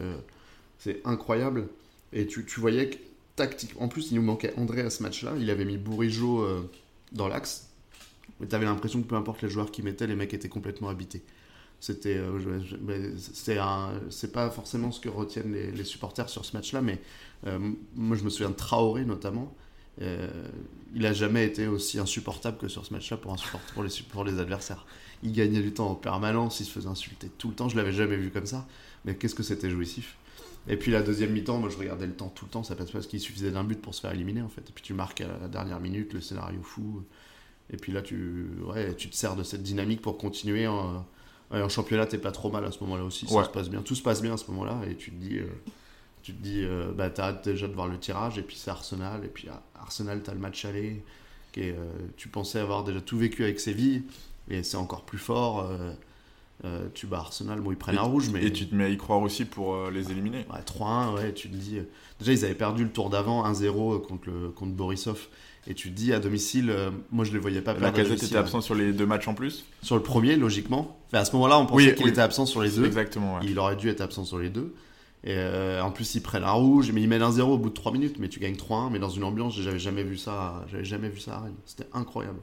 c'est incroyable. Et tu, tu voyais que tactique. En plus, il nous manquait André à ce match-là. Il avait mis Bourigeau euh, dans l'axe. Mais t'avais l'impression que peu importe les joueurs qui mettaient, les mecs étaient complètement habités. C'était, euh, c'est pas forcément ce que retiennent les, les supporters sur ce match-là, mais euh, moi je me souviens de Traoré notamment. Euh, il a jamais été aussi insupportable que sur ce match-là pour, les, pour les adversaires. Il gagnait du temps en permanence, il se faisait insulter tout le temps. Je l'avais jamais vu comme ça, mais qu'est-ce que c'était jouissif. Et puis la deuxième mi-temps, moi je regardais le temps tout le temps, ça passe parce qu'il suffisait d'un but pour se faire éliminer en fait. Et puis tu marques à la dernière minute, le scénario fou. Et puis là tu, ouais, tu te sers de cette dynamique pour continuer en, championnat, t'es pas trop mal à ce moment-là aussi, ça Ouais. se passe bien, tout se passe bien à ce moment-là et tu te dis, euh, tu te dis, euh, bah t'as hâte déjà de voir le tirage et puis c'est Arsenal et puis à Arsenal t'as le match aller, qui est, euh, tu pensais avoir déjà tout vécu avec Séville et c'est encore plus fort. euh, euh, tu bats Arsenal, bon ils prennent un rouge mais Et tu te mets à y croire aussi pour euh, les éliminer. Ouais, 3-1, ouais, tu te dis. Déjà, ils avaient perdu le tour d'avant, 1-0 contre, le, contre Borisov. Et tu te dis, à domicile, euh, moi je les voyais pas La perdre était absent sur les deux matchs en plus. Sur le premier, logiquement. Enfin, à ce moment-là, on pensait Oui, qu'il oui. était absent sur les deux. Exactement, ouais. Il aurait dû être absent sur les deux. Et euh, en plus, ils prennent un rouge, mais ils mènent 1-0 au bout de 3 minutes. Mais tu gagnes 3-1, mais dans une ambiance, j'avais jamais vu ça. J'avais jamais vu ça à Rennes. C'était incroyable.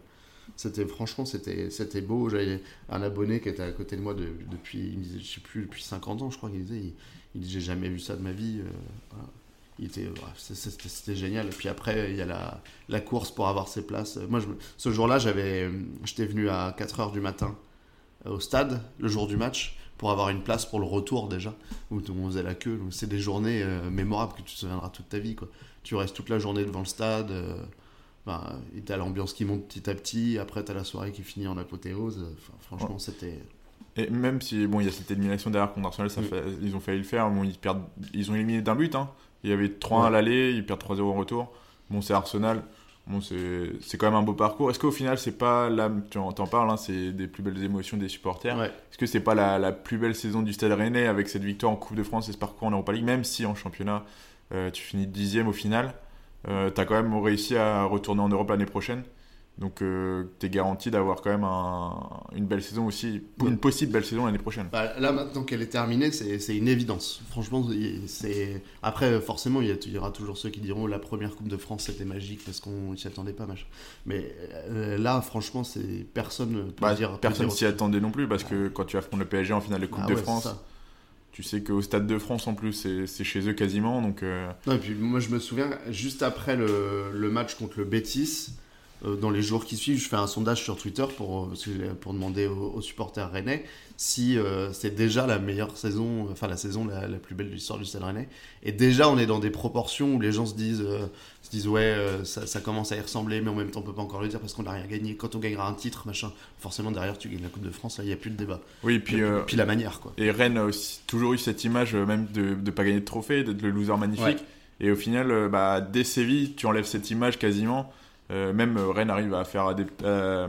C'était franchement, c'était beau. J'avais un abonné qui était à côté de moi de- depuis, il disait, sais plus, depuis 50 ans, je crois qu'il disait. Il, il j'ai jamais vu ça de ma vie. euh. Il ouais, c'est- c'était génial. Et puis après, il y a la, course pour avoir ses places. Moi, ce jour-là, j'étais venu à 4 heures du matin euh, au stade le jour du match pour avoir une place pour le retour déjà où on faisait la queue donc c'est des journées euh, mémorables que tu te souviendras toute ta vie quoi tu restes toute la journée devant le stade euh, enfin, et t'as l'ambiance qui monte petit à petit après t'as la soirée qui finit en apothéose Enfin, franchement c'était Et même si bon, il y a cette élimination derrière contre Arsenal, ça Mm. fait- ils ont failli le faire. Bon, ils perdent, ils ont éliminé d'un but. Hein. Il y avait 3-1 à l'aller, ils perdent 3-0 au retour. Bon, c'est Arsenal. Bon, c'est quand même un beau parcours. Est-ce qu'au final, c'est pas là, tu en t'en parles, hein, c'est des plus belles émotions des supporters. ouais. Est-ce que c'est pas la, la plus belle saison du Stade Rennais avec cette victoire en Coupe de France et ce parcours en Europa League, même si en championnat euh, tu finis dixième au final, euh, t'as quand même réussi à retourner en Europe l'année prochaine? Donc euh, t'es garanti d'avoir quand même un- une belle saison aussi, une possible belle saison l'année prochaine. Bah, là maintenant qu'elle est terminée c'est une évidence franchement c'est après forcément il y, a- il y aura toujours ceux qui diront la première coupe de France c'était magique parce qu'on s'y attendait pas machin mais euh, là franchement c'est personne peut Bah, dire personne s'y attendait non plus parce que quand tu affrontes le PSG en finale de Coupe Ah de ouais, France, tu sais qu'au Stade de France en plus c'est chez eux quasiment. Donc euh, Non, et puis moi je me souviens, juste après le, le match contre le Betis, dans les jours qui suivent, je fais un sondage sur Twitter pour, euh, pour demander aux, aux supporters rennais si euh, c'est déjà la meilleure saison, enfin la saison la, la plus belle de l'histoire du Stade rennais. Et déjà on est dans des proportions où les gens se disent, euh, se disent ouais, euh, ça, ça commence à y ressembler, mais en même temps on peut pas encore le dire parce qu'on n'a rien gagné. Quand on gagnera un titre, machin, forcément derrière tu gagnes la Coupe de France, là il n'y a plus de débat. oui, puis, Et euh, puis la manière quoi. Et Rennes a aussi toujours eu cette image euh, même de ne pas gagner de trophée, d'être le loser magnifique. Ouais. Et au final, euh, bah, dès Séville, tu enlèves cette image quasiment. Euh, même euh, Rennes arrive à faire, euh,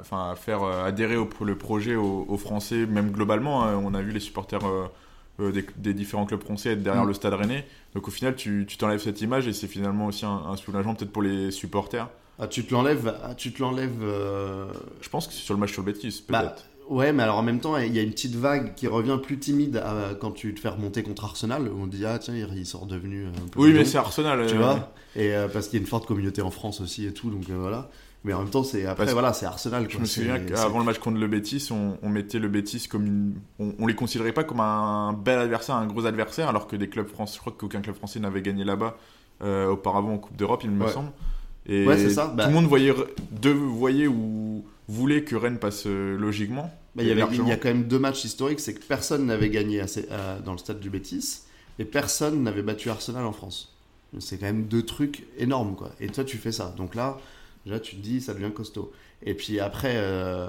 enfin, à faire adhérer au, le projet aux, aux Français, même globalement. hein. on a vu les supporters euh, des, des différents clubs français être derrière Mm. le stade rennais. Donc au final, tu t'enlèves cette image et c'est finalement aussi un, un soulagement peut-être pour les supporters. Ah, tu te l'enlèves, ah, tu te l'enlèves. Je pense que c'est sur le match sur le Betis, peut-être. Bah, ouais, mais alors en même temps, il y a une petite vague qui revient plus timide quand tu te fais remonter contre Arsenal. Où on dit, ah tiens, ils sont redevenus un peu. oui, mais c'est Arsenal. Tu euh, vois Et euh, parce qu'il y a une forte communauté en France aussi et tout, donc euh, voilà. Mais en même temps, c'est après, Parce- voilà, c'est Arsenal. Je quoi. me C'est- souviens qu'avant le match contre le Betis, on, on mettait le Betis comme une. On, on les considérait pas comme un bel adversaire, un gros adversaire, alors que des clubs français, je crois qu'aucun club français n'avait gagné là-bas auparavant en Coupe d'Europe, il me Ouais. semble. Et Ouais, c'est ça. Bah- tout le monde voyait, de, voyait ou voulait que Rennes passe euh, logiquement. Bah, il, y avait- largement. il y a quand même deux matchs historiques, c'est que personne n'avait gagné assez- dans le stade du Betis et personne n'avait battu Arsenal en France. C'est quand même deux trucs énormes, quoi. Et toi, tu fais ça. Donc là, déjà, tu te dis, ça devient costaud. Et puis après, euh,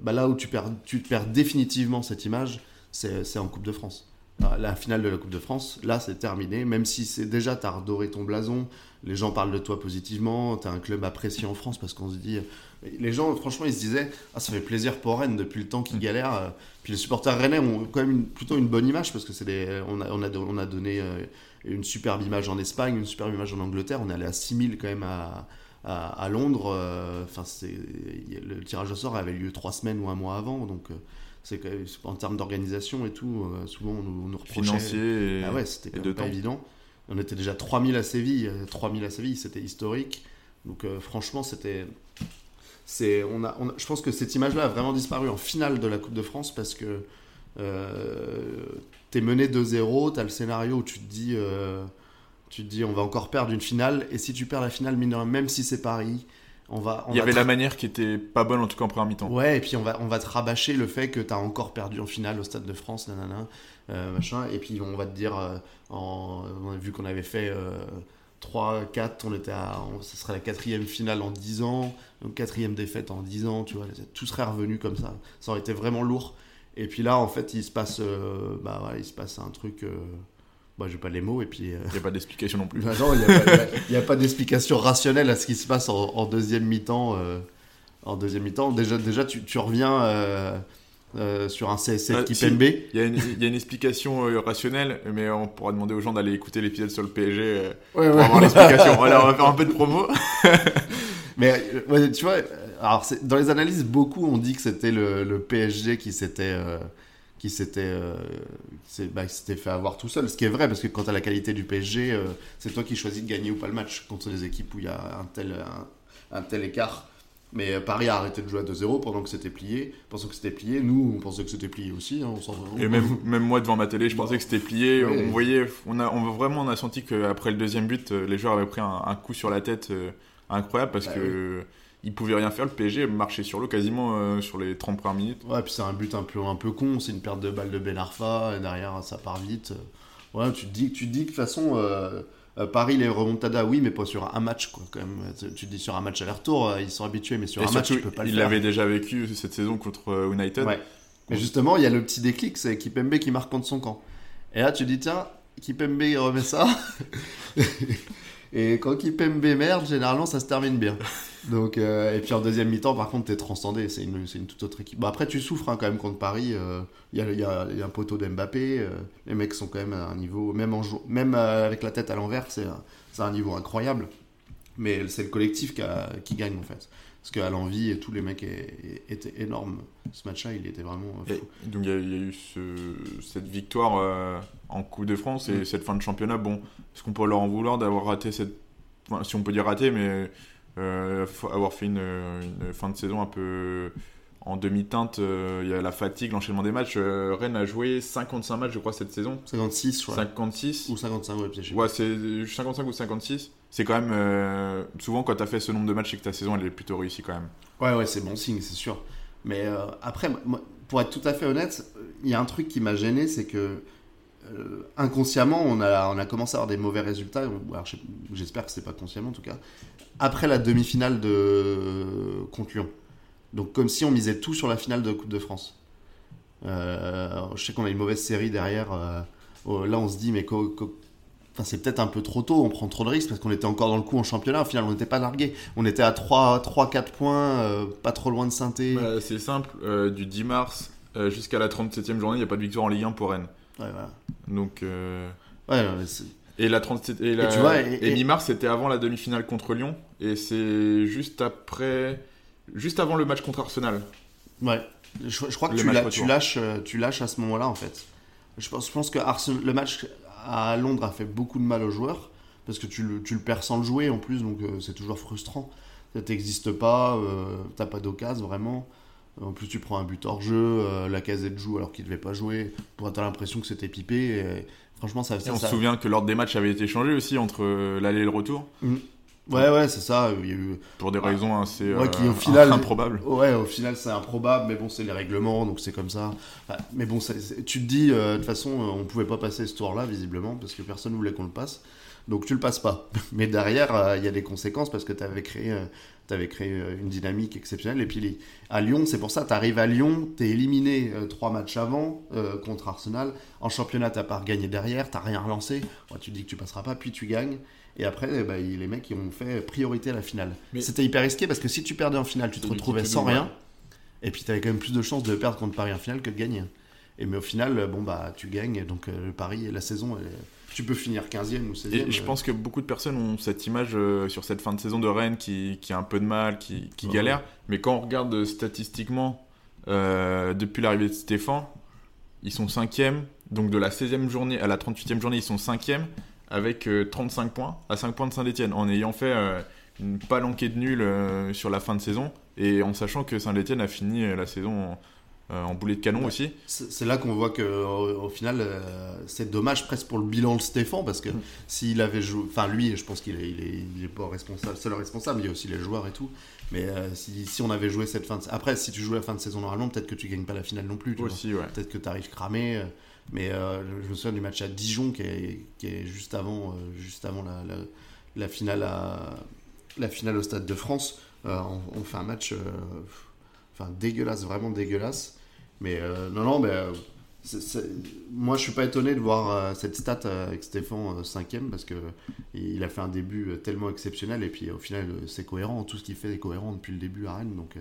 bah, là où tu perds, tu te perds définitivement cette image, c'est en Coupe de France. Ah, La finale de la Coupe de France, là, c'est terminé. Même si c'est déjà, tu as redoré ton blason, les gens parlent de toi positivement, tu as un club apprécié en France parce qu'on se dit. Les gens, franchement, ils se disaient Ah, ça fait plaisir pour Rennes depuis le temps qu'ils galèrent. euh, Puis les supporters rennais ont quand même une- plutôt une bonne image parce que c'est des, on, a, on, a, on a donné euh, une superbe image en Espagne, une superbe image en Angleterre. On est allé à 6000 quand même à, à, à Londres. euh, Enfin, c'est le tirage au sort avait lieu trois semaines ou un mois avant. Donc, euh, c'est en termes d'organisation et tout, euh, souvent on nous, on nous reprochait. Financier et, Ah ouais, c'était pas temps. évident. On était déjà 3000 à Séville. 3000 à Séville, c'était historique. Donc franchement, c'était c'est on a, je pense que cette image-là a vraiment disparu en finale de la Coupe de France parce que euh, t'es mené 2-0, t'as le scénario où tu te dis euh, tu te dis on va encore perdre une finale et si tu perds la finale même si c'est Paris on va il y avait la manière qui était pas bonne en tout cas en première mi-temps ouais et puis on va on va te rabâcher le fait que t'as encore perdu en finale au stade de France nanana euh, machin et puis on va te dire euh, en, on a vu qu'on avait fait 3, 4, on était à, ce serait la quatrième finale en 10 ans, donc quatrième défaite en 10 ans, tu vois, tout serait revenu comme ça. Ça aurait été vraiment lourd. Et puis là, en fait, il se passe, euh, bah, voilà, il se passe un truc. Euh, bah, j'ai pas les mots et puis. Euh, il n'y a pas d'explication non plus. Bah, non, il n'y a, pas d'explication rationnelle à ce qui se passe en, deuxième mi-temps. en deuxième mi-temps, déjà, déjà tu, tu reviens euh, sur un CSF qui Kipembe. Il y, a une explication euh, rationnelle, mais on pourra demander aux gens d'aller écouter l'épisode sur le PSG euh, pour avoir l'explication. voilà, on va faire un peu de promo. mais tu vois, alors dans les analyses, beaucoup ont dit que c'était le, PSG qui s'était qui s'était bah, s'était fait avoir tout seul. Ce qui est vrai, parce que quand tu as la qualité du PSG, c'est toi qui choisis de gagner ou pas le match contre les équipes où il y a un tel, un tel écart. Mais euh, Paris a arrêté de jouer à 2-0 pendant que c'était plié. Pensant que c'était plié, nous, on pensait que c'était plié aussi. Hein, on Et même, même moi, devant ma télé, je pensais que c'était plié. On voyait, on a, on, vraiment, on a senti qu'après le deuxième but, euh, les joueurs avaient pris un, coup sur la tête euh, incroyable parce bah que. Ils pouvaient rien faire, le PSG marchait sur l'eau quasiment sur les 30 premières minutes. Ouais, puis c'est un but un peu, un peu con, c'est une perte de balle de Ben Arfa, et derrière ça part vite. Ouais, tu te dis, tu te dis que de toute façon, euh, Paris, les remontadas, oui, mais pas sur un match, quoi, quand même. Tu dis sur un match aller-retour, euh, ils sont habitués, mais sur un match, tu peux pas le faire. Il l'avait déjà vécu cette saison contre euh, United. Ouais. Mais justement, il y a le petit déclic, c'est Kipembe qui marque contre son camp. Et là, tu dis, tiens, Kipembe, il remet ça. Et quand Kipembe merde, généralement, ça se termine bien. Donc, et puis en deuxième mi-temps, par contre, t'es transcendé. C'est une, une, toute autre équipe. Bon, après, tu souffres hein, quand même contre Paris. Il y, a, y, a, y, a, un poteau d'Mbappé. Euh, les mecs sont quand même à un niveau, même, euh, avec la tête à l'envers, c'est un niveau incroyable. Mais c'est le collectif qui, qui, gagne en fait. Parce qu'à l'envie, tous les mecs étaient énormes. Ce match-là, il était vraiment. Euh, donc il y, a eu ce, cette victoire en Coupe de France et mm. cette fin de championnat. Bon, est-ce qu'on peut leur en vouloir d'avoir raté cette. si on peut dire raté, mais avoir fait une, une, fin de saison un peu en demi-teinte, euh, il y a la fatigue, l'enchaînement des matchs. Euh, Rennes a joué 55 matchs, je crois, cette saison. 56, je crois. 56. Ou 55, ouais, Ouais, c'est 55 ou 56. C'est quand même. Euh, souvent, quand tu as fait ce nombre de matchs, c'est que ta saison, elle est plutôt réussie quand même. Ouais, ouais, c'est bon signe, c'est sûr. Mais après, pour être tout à fait honnête, il y a un truc qui m'a gêné, c'est que. inconsciemment, on a, on a commencé à avoir des mauvais résultats. J'espère que c'est pas consciemment en tout cas. Après la demi-finale de contre Lyon. Donc comme si on misait tout sur la finale de Coupe de France. Euh, je sais qu'on a une mauvaise série derrière. Euh, là, on se dit, mais enfin, c'est peut-être un peu trop tôt, on prend trop de risques parce qu'on était encore dans le coup en championnat. Au final, on n'était pas largué. On était à 3-4 points, euh, pas trop loin de saint bah, c'est simple, du 10 mars jusqu'à la 37e journée, il n'y a pas de victoire en Ligue 1 pour Rennes. Ouais, voilà. Donc. Ouais, et la 37 et, la, et, mi-mars, c'était avant la demi-finale contre Lyon. Et c'est juste après juste avant le match contre Arsenal. Ouais. Je, crois que tu, lâches, euh, tu lâches à ce moment-là, en fait. Je pense, je pense que le match à Londres a fait beaucoup de mal aux joueurs, parce que tu le, tu le perds sans le jouer en plus, donc euh, c'est toujours frustrant. Ça n'existe pas, euh, t'as pas d'occasion vraiment. En plus, tu prends un but hors jeu, la casette joue alors qu'il devait pas jouer. Pour avoir l'impression que c'était pipé. Et, franchement, ça. on se souvient que l'ordre des matchs avait été changé aussi entre l'aller et le retour. Mmh. Ouais, ouais, c'est ça. Il y a eu... Pour des raisons assez ouais, qui, au euh, final, improbables. Ouais, au final, c'est improbable, mais bon, c'est les règlements, donc c'est comme ça. mais bon, tu te dis, euh, de toute façon, on pouvait pas passer ce tour-là, visiblement, parce que personne voulait qu'on le passe. Donc tu le passes pas. Mais derrière, euh, il y a des conséquences parce que tu avais créé, avais créé une dynamique exceptionnelle. Et puis à Lyon, c'est pour ça, tu arrives à Lyon, tu es éliminé trois matchs avant contre Arsenal. En championnat, tu pas gagné derrière, tu rien relancé. tu te dis que tu passeras pas, puis tu gagnes. Et après, ben, les mecs, ils ont fait priorité à la finale. C'était hyper risqué parce que si tu perdais en finale, tu te retrouvais sans rien. Et puis, tu avais quand même plus de chances de perdre contre Paris en finale que de gagner. Et mais au final, bon, bah, tu gagnes. Donc, euh, le Paris, la saison, tu peux finir 15e ou 16e. Et je pense que beaucoup de personnes ont cette image euh, sur cette fin de saison de Rennes qui, qui a un peu de mal, qui, qui galère. Mais quand on regarde euh, statistiquement, depuis l'arrivée de Stéphane, ils sont 5e. Donc, de la 16e journée à la 38e journée, ils sont 5e avec 35 points à 5 points de Saint-Etienne, en ayant fait une palanquée de nuls sur la fin de saison et en sachant que Saint-Etienne a fini la saison euh, en boulet de canon aussi. C'est là qu'on voit que au, final, euh, c'est dommage presque pour le bilan de Stéphane parce que mm. s'il avait joué, enfin lui, je pense qu'il est, il est, il est, pas responsable, seul responsable, il y a aussi les joueurs et tout. Mais euh, si, si, on avait joué cette fin de... Après, si tu joues la fin de saison normalement, peut-être que tu gagnes pas la finale non plus. aussi, ouais. Peut-être que tu arrives cramé. Mais je me souviens du match à Dijon qui est, juste avant, juste avant la, finale la finale au Stade de France. On, on, fait un match enfin dégueulasse, vraiment dégueulasse. Mais euh, non, non, mais euh, moi je suis pas étonné de voir euh, cette stat avec Stéphane 5ème parce que il a fait un début tellement exceptionnel et puis au final c'est cohérent, tout ce qu'il fait est cohérent depuis le début à Rennes donc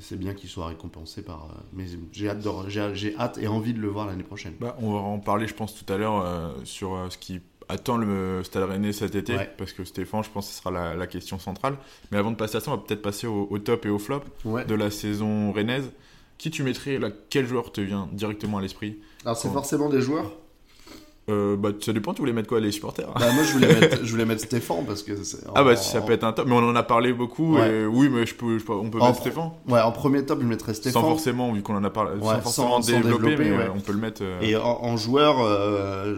c'est bien qu'il soit récompensé par. mais j'ai hâte, j'ai hâte et envie de le voir l'année prochaine. Bah, on va en parler, je pense, tout à l'heure sur ce qui attend le Stade Rennais cet été, parce que Stéphane, je pense, ce sera la, question centrale. Mais avant de passer à ça, on va peut-être passer au, top et au flop de la saison rennaise. Qui tu mettrais là Quel joueur te vient directement à l'esprit Alors c'est forcément des joueurs euh, bah, ça dépend, tu voulais mettre quoi Les supporters bah, Moi, je voulais, mettre, je voulais mettre Stéphane parce que. Ah, bah, ça peut être un top, mais on en a parlé beaucoup. oui, mais je peux, on peut mettre Stéphane. Ouais, en premier top, je mettrais Stéphane. Sans forcément, vu qu'on en a parlé, sans forcément développer, mais on peut le mettre. Euh, Et en, joueur, euh,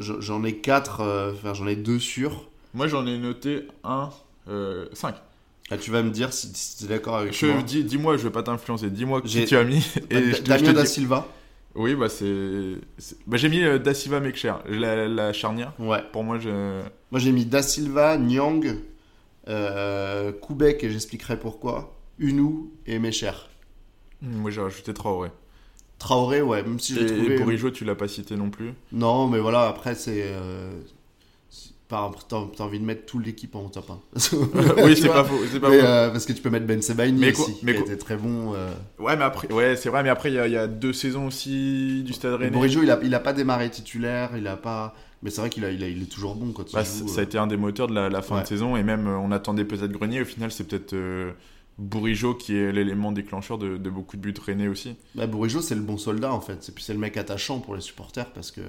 j'en ai 4, enfin, j'en ai 2 sûrs. Moi, j'en ai noté 1, 5. Ah, tu vas me dire si, tu es d'accord avec je, moi. Dis, dis-moi, je vais pas t'influencer. Dis-moi qui tu as mis. Et je, Damien Da Silva. Oui, bah c'est. Bah, j'ai mis euh, Da Silva Mekcher, la, la charnière. Ouais. Pour moi, je. Moi, j'ai mis Da Silva, Nyang, euh, Koubek, et j'expliquerai pourquoi. Unou et Mecher. Hmm, moi, j'ai rajouté Traoré. Traoré, ouais, même si j'ai trouvé. Et pour y jouer, tu l'as pas cité non plus. Non, mais voilà, après, c'est. Euh, T'as envie de mettre toute l'équipe en top 1. oui, c'est pas faux. Pas euh, parce que tu peux mettre Ben Sebaini aussi, mais qui était très bon. Euh. Ouais, mais après, ouais, c'est vrai, mais après, il y, a deux saisons aussi du Stade Rennais. Bourigeau, il a, il a pas démarré titulaire, il a pas. Mais c'est vrai qu'il a, il, il est toujours bon quand bah, joue. Ça a euh. été un des moteurs de la, fin de saison, et même on attendait peut-être Grenier. Au final, c'est peut-être Bourigeau qui est l'élément déclencheur de, beaucoup de buts Rennais aussi. Bah, Bourigeau, c'est le bon soldat en fait. C'est le mec attachant pour les supporters parce que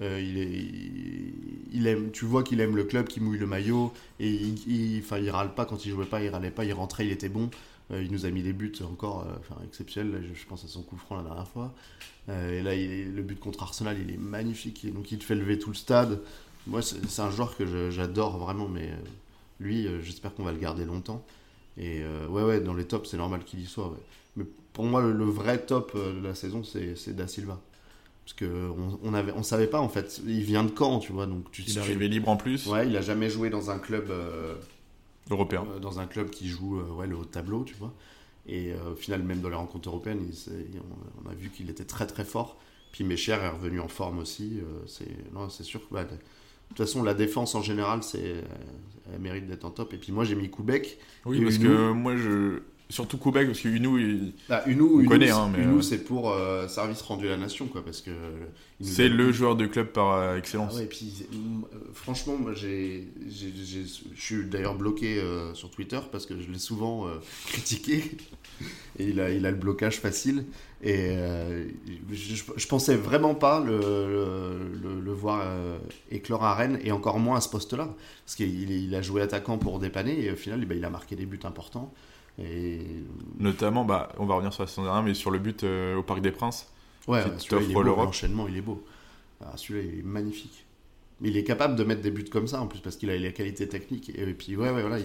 euh, il, aime, tu vois qu'il aime le club, qu'il mouille le maillot, et il, enfin, il râle pas quand il jouait pas, il râlait pas, il rentrait, il était bon. Euh, il nous a mis des buts encore euh, exceptionnels. Je, pense à son coup franc la dernière fois. et là, le but contre Arsenal, il est magnifique. donc, il te fait lever tout le stade. Moi, c'est un joueur que j'adore vraiment, mais lui, j'espère qu'on va le garder longtemps. Et ouais, ouais, dans les tops, c'est normal qu'il y soit. Mais pour moi, le vrai top de la saison, c'est Da Silva parce qu'on on avait on savait pas en fait. Il vient de Caen tu vois donc tu il est arrivé libre en plus. Ouais il a jamais joué dans un club euh, européen. euh, dans un club qui joue euh, ouais le haut tableau tu vois. Et au final même dans les rencontres européennes on, a vu qu'il était très très fort. Puis Mécher est revenu en forme aussi c'est non c'est sûr bah, de toute façon la défense en général c'est elle mérite d'être en top. Et puis moi j'ai mis Koubek oui parce que moi je Surtout Québec, parce que Unou, il... Ah, Unou, connaît. Hein, mais Unou, c'est pour euh, service rendu à la nation, quoi, parce que... C'est le joueur de club par euh, excellence. Ah ouais, puis, euh, franchement, moi, j'ai, je suis d'ailleurs bloqué sur Twitter, parce que je l'ai souvent critiqué, et il a, il a le blocage facile, et je, je, pensais vraiment pas le, le, le, voir éclore à Rennes, et encore moins à ce poste-là, parce qu'il il a joué attaquant pour dépanner, et au final, bah, il a marqué des buts importants. Et... Notamment, bah, on va revenir sur la saison dernière, mais sur le but euh, au Parc des Princes. Ouais, l'enchaînement, il est beau. Ah, celui-là, il est magnifique. Mais il est capable de mettre des buts comme ça, en plus, parce qu'il a les qualités techniques. Et, puis, ouais, ouais voilà,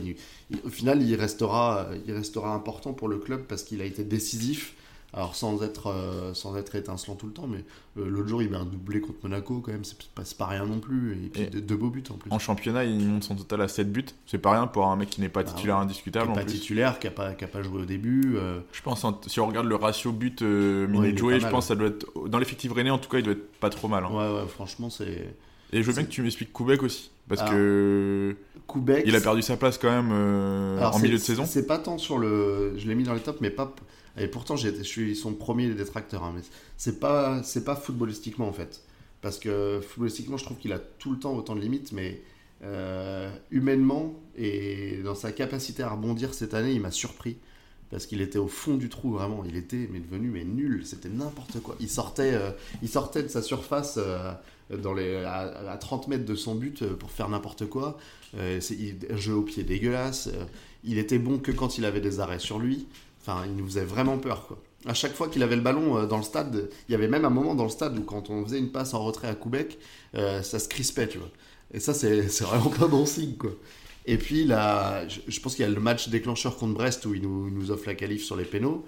au final, il restera, il restera important pour le club parce qu'il a été décisif alors sans être, euh, sans être étincelant tout le temps, mais euh, l'autre jour il met un doublé contre Monaco quand même, c'est pas, pas rien non plus, et puis deux, beaux buts en plus. En championnat il monte son total à 7 buts, c'est pas rien pour un mec qui n'est pas bah titulaire indiscutable. Qui pas titulaire, qui a pas, qui a pas joué au début. Euh. Je pense, si on regarde le ratio but minute joué, je pense que ça doit être, dans l'effectif René en tout cas il doit être pas trop mal. Hein. Ouais, ouais, franchement c'est... Et je veux bien que tu m'expliques Koubek aussi. Parce que. Koubek. Il a perdu sa place quand même en milieu de saison. C'est pas tant sur le. Je l'ai mis dans les tops, mais pas. Et pourtant, je suis son premier détracteur. Hein, mais c'est pas, c'est pas footballistiquement en fait. Parce que footballistiquement, je trouve qu'il a tout le temps autant de limites, mais euh, humainement et dans sa capacité à rebondir cette année, il m'a surpris. parce qu'il était au fond du trou vraiment. Il était mais devenu mais nul. C'était n'importe quoi. Il sortait, euh, il sortait de sa surface euh, les, à, 30 mètres de son but pour faire n'importe quoi. c'est, un jeu au pied dégueulasse. il était bon que quand il avait des arrêts sur lui. Enfin, il nous faisait vraiment peur quoi. À chaque fois qu'il avait le ballon dans le stade, il y avait même un moment dans le stade où quand on faisait une passe en retrait à Koubek, ça se crispait, tu vois. Et ça, c'est, vraiment pas bon signe, quoi. Et puis, là, je, pense qu'il y a le match déclencheur contre Brest où il nous, nous offre la qualif sur les pénaux.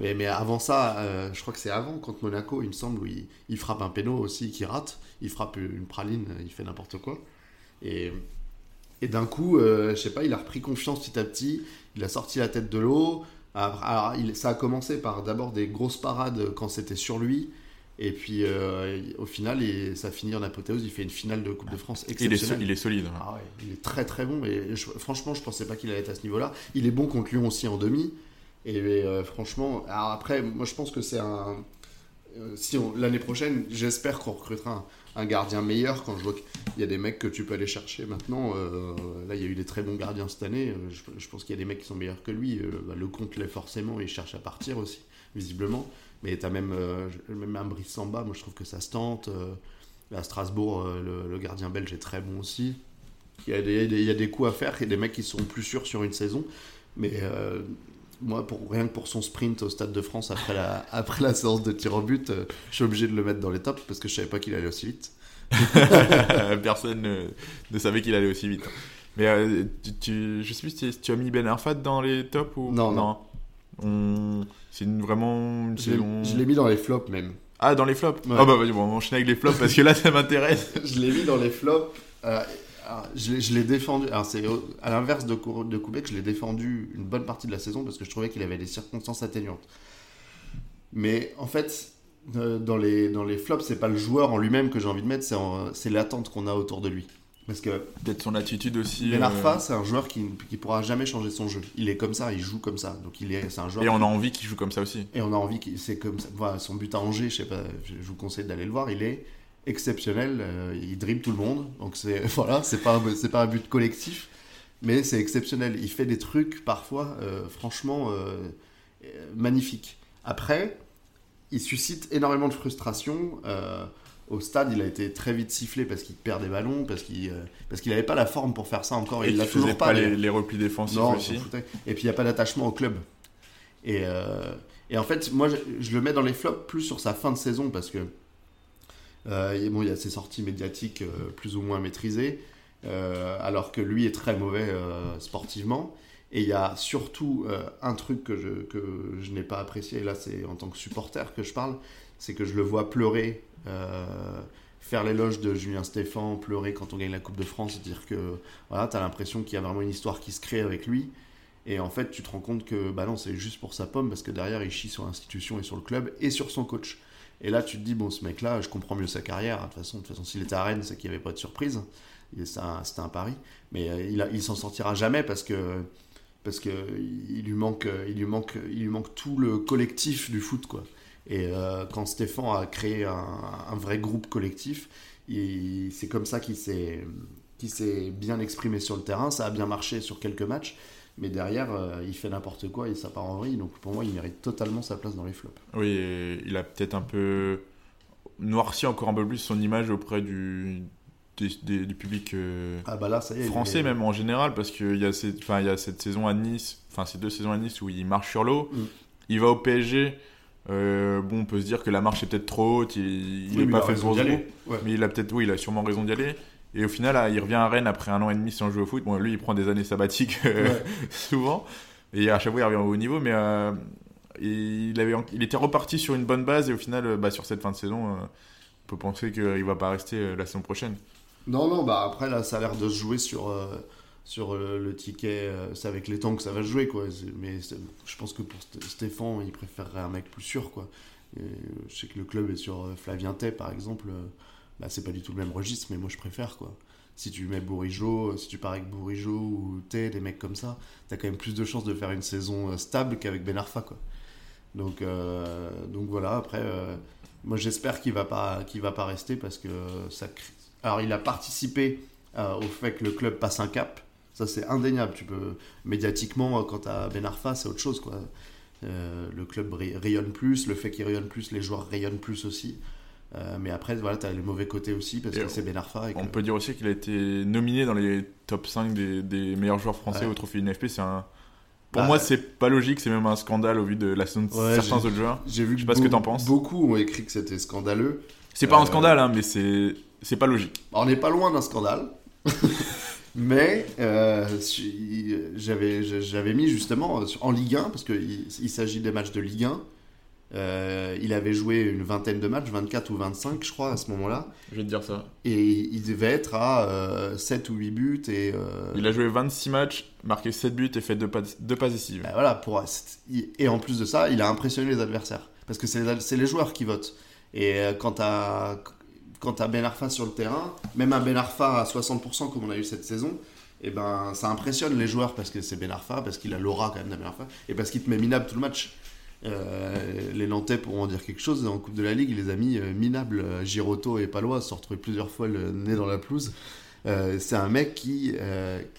Mais, avant ça, euh, je crois que c'est avant, contre Monaco, il me semble, où il, frappe un péno aussi qui rate. Il frappe une praline, il fait n'importe quoi. Et, et d'un coup, euh, je sais pas, il a repris confiance petit à petit. Il a sorti la tête de l'eau. Alors, il, ça a commencé par d'abord des grosses parades quand c'était sur lui. Et puis euh, au final, ça finit en apothéose. Il fait une finale de Coupe de France exceptionnelle. Il est, solide. Ah il est très très bon. Et franchement, je pensais pas qu'il allait être à ce niveau-là. Il est bon contre Lyon aussi en demi. Et euh, franchement, après, moi je pense que c'est un. Euh, si l'année prochaine, j'espère qu'on recrutera un, gardien meilleur. Quand je vois qu'il y a des mecs que tu peux aller chercher maintenant, là il y a eu des très bons gardiens cette année. Je, pense qu'il y a des mecs qui sont meilleurs que lui. Bah, le compte l'est forcément. Il cherche à partir aussi, visiblement. Mais tu as même, euh, même un Brice Samba, moi je trouve que ça se tente. Euh, à Strasbourg, euh, le, gardien belge est très bon aussi. Il y, a des, il y, a des, coups à faire et des mecs qui sont plus sûrs sur une saison. Mais moi, pour, rien que pour son sprint au Stade de France après la, après la séance de tir au but, je suis obligé de le mettre dans les tops parce que je savais pas qu'il allait aussi vite. Personne ne, savait qu'il allait aussi vite. Mais tu, je sais plus si tu as mis Ben Arfat dans les tops ou non. non. On... C'est vraiment Je l'ai mis dans les flops même. Ah, dans les flops Ah bah vas-y, bon, on enchaîne avec les flops parce que là, ça m'intéresse. je l'ai mis dans les flops. Euh, je l'ai défendu. Alors, c'est à l'inverse de, de Koubek, je l'ai défendu une bonne partie de la saison parce que je trouvais qu'il avait des circonstances atténuantes. Mais en fait, euh, dans les, dans les flops, c'est pas le joueur en lui-même que j'ai envie de mettre, c'est l'attente qu'on a autour de lui. Parce que peut-être son attitude aussi. Ben Arfa, c'est un joueur qui ne pourra jamais changer son jeu. Il est comme ça, il joue comme ça. Donc il est, c'est un joueur. Et on a envie qu'il joue comme ça aussi. Et on a envie qu'il, c'est comme ça. Voilà, son but à Angers, je sais pas, je vous conseille d'aller le voir. Il est exceptionnel. Euh, il dribble tout le monde. Donc c'est voilà, c'est pas c'est pas un but collectif, mais c'est exceptionnel. Il fait des trucs parfois, euh, franchement, euh, magnifiques. Après, il suscite énormément de frustration au stade, il a été très vite sifflé parce qu'il perd des ballons, parce qu'il parce qu'il n'avait pas la forme pour faire ça encore. Et il n'a toujours pas, les, replis défensifs aussi. Et puis il n'y a pas d'attachement au club. Et, et, en fait, moi, je, le mets dans les flops plus sur sa fin de saison parce que euh, bon, il y a ses sorties médiatiques plus ou moins maîtrisées, alors que lui est très mauvais sportivement. Et il y a surtout un truc que je, que je n'ai pas apprécié, et là c'est en tant que supporter que je parle, c'est que je le vois pleurer euh, faire l'éloge de Julien Stéphan, pleurer quand on gagne la Coupe de France, dire que voilà, tu as l'impression qu'il y a vraiment une histoire qui se crée avec lui. Et en fait, tu te rends compte que bah non, c'est juste pour sa pomme parce que derrière, il chie sur l'institution et sur le club et sur son coach. Et là, tu te dis, bon, ce mec-là, je comprends mieux sa carrière. De toute façon, de façon s'il était à Rennes, c'est qu'il n'y avait pas de surprise. C'était un, pari. Mais euh, il, il s'en sortira jamais parce que parce que il lui manque il lui manque il lui manque tout le collectif du foot quoi et euh, quand Stéphane a créé un, vrai groupe collectif, c'est comme ça qu'il s'est bien exprimé sur le terrain. Ça a bien marché sur quelques matchs. Mais derrière, euh, il fait n'importe quoi et ça part en vrille. Donc pour moi, il mérite totalement sa place dans les flops. Oui, il a peut-être un peu noirci encore un peu plus son image auprès du, du public euh, ah bah là, français, même en général, parce qu'il y, a cette, y a cette saison à Nice, enfin ces deux saisons à Nice où il marche sur l'eau. Mm. Il va au PSG euh, bon, on peut se dire que la marche est peut-être trop haute, il n'est pas fait pour mais il a peut-être, oui, il a sûrement raison d'y aller. Et au final, il revient à Rennes après un an et demi sans jouer au foot. Bon, lui, il prend des années sabbatiques euh, souvent, et à chaque fois, il revient au haut niveau, mais euh, il, avait, il était reparti sur une bonne base, et au final, bah, sur cette fin de saison, on peut penser qu'il va pas rester la saison prochaine. Non, non, bah après, là, ça a l'air de se jouer sur sur le, ticket, euh, c'est avec les temps que ça va se jouer, quoi. Mais je pense que pour Stéphane, il préférerait un mec plus sûr, quoi. je sais que le club est sur euh, Flavien Tay, par exemple. Euh, bah, c'est pas du tout le même registre, mais moi je préfère, quoi. Si tu mets Bourigeau, si tu pars avec Bourigeau ou Tay, des mecs comme ça, t'as quand même plus de chances de faire une saison stable qu'avec Ben Arfa, quoi. Donc, donc voilà, après, moi j'espère qu'il va pas, va pas rester parce que ça. Alors il a participé au fait que le club passe un cap Ça, c'est indéniable. Tu peux médiatiquement, quand tu as Ben Arfa, c'est autre chose, quoi. Euh, le club rayonne plus, le fait qu'il rayonne plus, les joueurs rayonnent plus aussi. Euh, mais après, voilà, tu as les mauvais côtés aussi parce que c'est Ben Arfa. on peut dire aussi qu'il a été nominé dans les top 5 des, meilleurs joueurs français au trophée INFP. C'est un. Pour bah, moi, c'est pas logique, c'est même un scandale au vu de la saison de certains autres joueurs. J'ai vu Je sais pas ce que t'en penses. Beaucoup ont écrit que c'était scandaleux. C'est pas un euh, scandale, hein, mais c'est pas logique. On n'est pas loin d'un scandale. Mais euh, j'avais mis justement en Ligue 1, parce qu'il il, s'agit des matchs de Ligue 1. Euh, il avait joué une vingtaine de matchs, 24 ou 25, je crois, à ce moment-là. Je vais te dire ça. Et il devait être à 7 ou 8 buts. Et, Il a joué 26 matchs, marqué 7 buts et fait 2 passes, deux décisives. Ben voilà, pour, et en plus de ça, il a impressionné les adversaires. Parce que c'est les, les joueurs qui votent. Et quand tu as quand tu as Ben Arfa sur le terrain, même un Ben Arfa à 60% comme on a eu cette saison, et eh ben, ça impressionne les joueurs parce que c'est Ben Arfa, parce qu'il a l'aura quand même de Ben Arfa, et parce qu'il te met minable tout le match. Euh, les Nantais pourront en dire quelque chose. En Coupe de la Ligue, les a mis euh, minables. Giroto et Palois se sont retrouvés plusieurs fois le nez dans la pelouse. Euh, c'est un mec qui,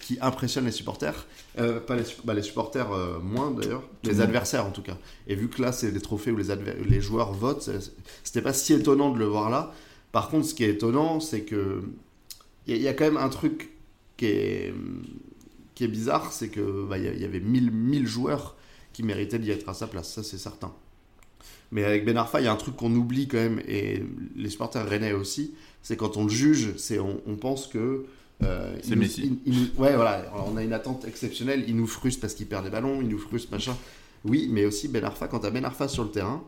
qui impressionne les supporters. pas les, bah, les supporters moins d'ailleurs, les adversaires en tout cas. Et vu que là, c'est des trophées où les, les joueurs votent, c'était pas si étonnant de le voir là. Par contre, ce qui est étonnant, c'est que il y, a quand même un truc qui est, qui est bizarre, c'est que bah, y, avait 1000, 1000 joueurs qui méritaient d'y être à sa place, ça c'est certain. Mais avec Ben Arfa, il y a un truc qu'on oublie quand même, et les supporters rennais aussi, c'est quand on le juge, c'est on, pense que euh, c'est Messi. ouais, voilà, on a une attente exceptionnelle, il nous frustre parce qu'il perd des ballons, il nous frustre, machin. Oui, mais aussi Ben Arfa, quand tu as Ben Arfa sur le terrain,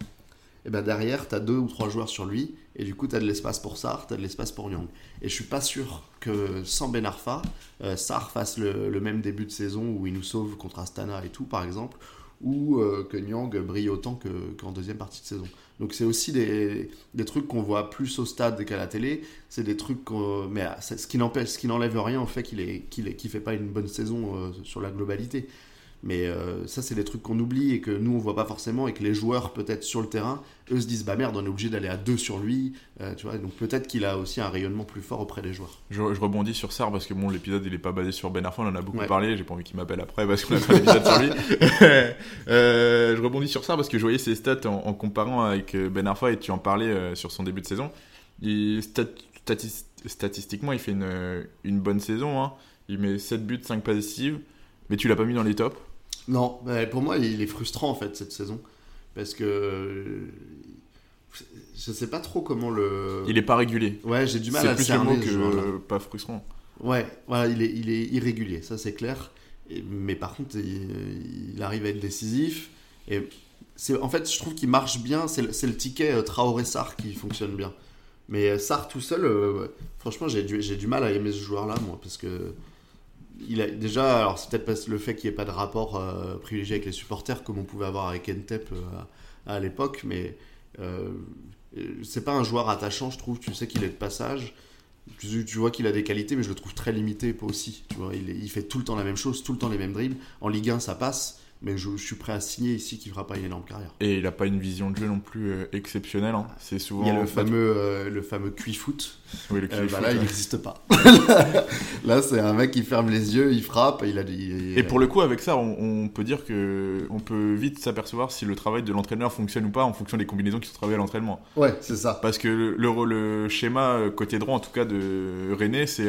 et ben derrière, tu as deux ou trois joueurs sur lui, et du coup, tu as de l'espace pour Sar, tu as de l'espace pour Nyang. Et je suis pas sûr que sans Ben Arfa, euh, Sar fasse le, même début de saison où il nous sauve contre Astana et tout, par exemple, ou euh, que Nyang brille autant qu'en deuxième partie de saison. Donc c'est aussi des, des trucs qu'on voit plus au stade qu'à la télé. C'est des trucs, mais ce qui n'empêche, ce qui n'enlève rien au fait qu'il ne qu'il fait pas une bonne saison euh, sur la globalité. Mais euh, ça, c'est des trucs qu'on oublie et que nous, on voit pas forcément et que les joueurs, peut-être sur le terrain, eux se disent bah merde, on est obligé d'aller à deux sur lui. Euh, tu vois, donc peut-être qu'il a aussi un rayonnement plus fort auprès des joueurs. Je, rebondis sur ça parce que bon, l'épisode il est pas basé sur Ben Arfa, on en a beaucoup parlé. J'ai pas envie qu'il m'appelle après parce qu'on a fait l'épisode sur lui. Euh, je rebondis sur ça parce que je voyais ses stats en, comparant avec Ben Arfa et tu en parlais sur son début de saison. statistiquement, il fait une, une bonne saison. Hein. Il met 7 buts, 5 passes décisives. Mais tu l'as pas mis dans les tops non, pour moi, il est frustrant en fait cette saison. Parce que. Je sais pas trop comment le. Il est pas régulier. Ouais, j'ai du mal à le. C'est plus le mot que pas frustrant. Ouais, voilà, il est, il est irrégulier, ça c'est clair. mais par contre, il, arrive à être décisif. Et c'est, en fait, je trouve qu'il marche bien. C'est le, le, ticket euh, Traoré-Sar qui fonctionne bien. Mais euh, Sar tout seul, euh, franchement, j'ai du, j'ai du mal à aimer ce joueur-là, moi, parce que il a déjà, alors c'est peut-être le fait qu'il n'y ait pas de rapport euh, privilégié avec les supporters comme on pouvait avoir avec Entep euh, à, l'époque, mais euh, c'est pas un joueur attachant, je trouve. Tu sais qu'il est de passage, tu, vois qu'il a des qualités, mais je le trouve très limité aussi. Tu vois, il, il, fait tout le temps la même chose, tout le temps les mêmes dribbles. En Ligue 1, ça passe mais je, suis prêt à signer ici qu'il fera pas une énorme carrière. Et il n'a pas une vision de jeu non plus euh, exceptionnelle. Hein. C'est souvent. Il y a le fameux, euh, le fameux cuit-foot. Oui, le euh, bah là, il n'existe pas. là, c'est un mec qui ferme les yeux, il frappe. Il a, Et pour le coup, avec ça, on, peut dire que on peut vite s'apercevoir si le travail de l'entraîneur fonctionne ou pas en fonction des combinaisons qui sont travaillées à l'entraînement. Ouais, c'est ça. Parce que le, le, le, schéma côté droit, en tout cas de René, c'est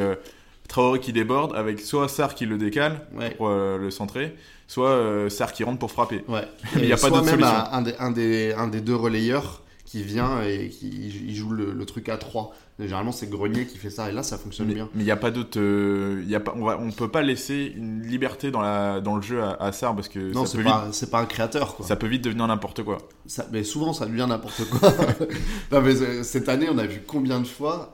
Traoré qui déborde avec soit Sarr qui le décale pour euh, le centrer, soit euh, Sarr qui rentre pour frapper. Ouais. il n'y a pas d'autre solution. Un, des, un, des, un des deux relayeurs qui vient et qui joue le, truc à 3. Généralement, c'est Grenier qui fait ça et là, ça fonctionne bien. Mais il n'y a pas d'autre. Euh, il on ne peut pas laisser une liberté dans, la, dans le jeu à, à Sarr parce que. Non, c'est pas, pas un créateur. Quoi. Ça peut vite devenir n'importe quoi. Ça, mais souvent, ça devient n'importe quoi. non, mais cette année, on a vu combien de fois.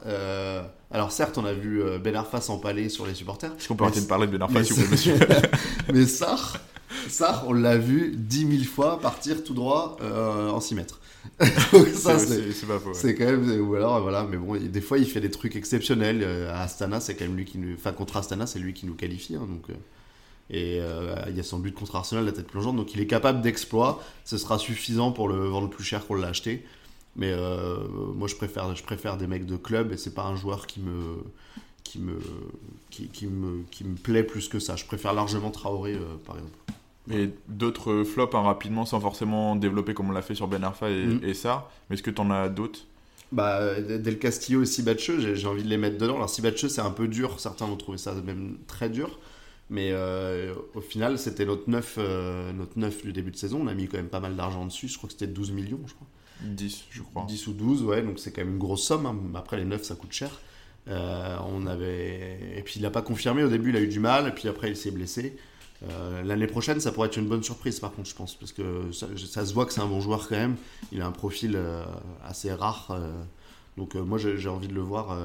Alors certes, on a vu euh, Ben Arfa s'empaler sur les supporters. Est-ce qu'on peut arrêter de parler de Ben Arfa, s'il vous plaît, monsieur Mais Sarr, Sarr, on l'a vu 10 000 fois partir tout droit euh, en 6 mètres. ça, c'est pas faux. C'est quand même. Ou alors, voilà, mais bon, des fois, il fait des trucs exceptionnels. Euh, à Astana, c'est quand même lui qui nous. Enfin, contre Astana, c'est lui qui nous qualifie. Hein, donc, et il y a son but contre Arsenal, la tête plongeante. Donc, il est capable d'exploit. Ce sera suffisant pour le vendre plus cher qu'on l'a acheté. Mais euh, moi, je préfère, je préfère des mecs de club et c'est pas un joueur qui me, qui me, qui, qui me, qui me plaît plus que ça. Je préfère largement Traoré, euh, par exemple. Et d'autres flops hein, rapidement sans forcément développer comme on l'a fait sur Ben Arfa et, Mm. et ça. Mais est-ce que tu en as d'autres? Bah, euh, Del Castillo et Sibacheux, j'ai envie de les mettre dedans. Alors, Sibacheux, c'est un peu dur. Certains vont trouver ça même très dur. Mais euh, au final, c'était notre 9, notre 9 du début de saison. On a mis quand même pas mal d'argent dessus. Je crois que c'était 12 millions, je crois. 10, je crois. 10 ou 12, ouais, donc c'est quand même une grosse somme. hein. Après, les 9, ça coûte cher. Euh, on avait... Et puis, il n'a pas confirmé. Au début, il a eu du mal. Et puis après, il s'est blessé. Euh, L'année prochaine, ça pourrait être une bonne surprise, par contre, je pense. Parce que ça, se voit que c'est un bon joueur quand même. Il a un profil euh, assez rare. donc, moi, j'ai envie de le voir.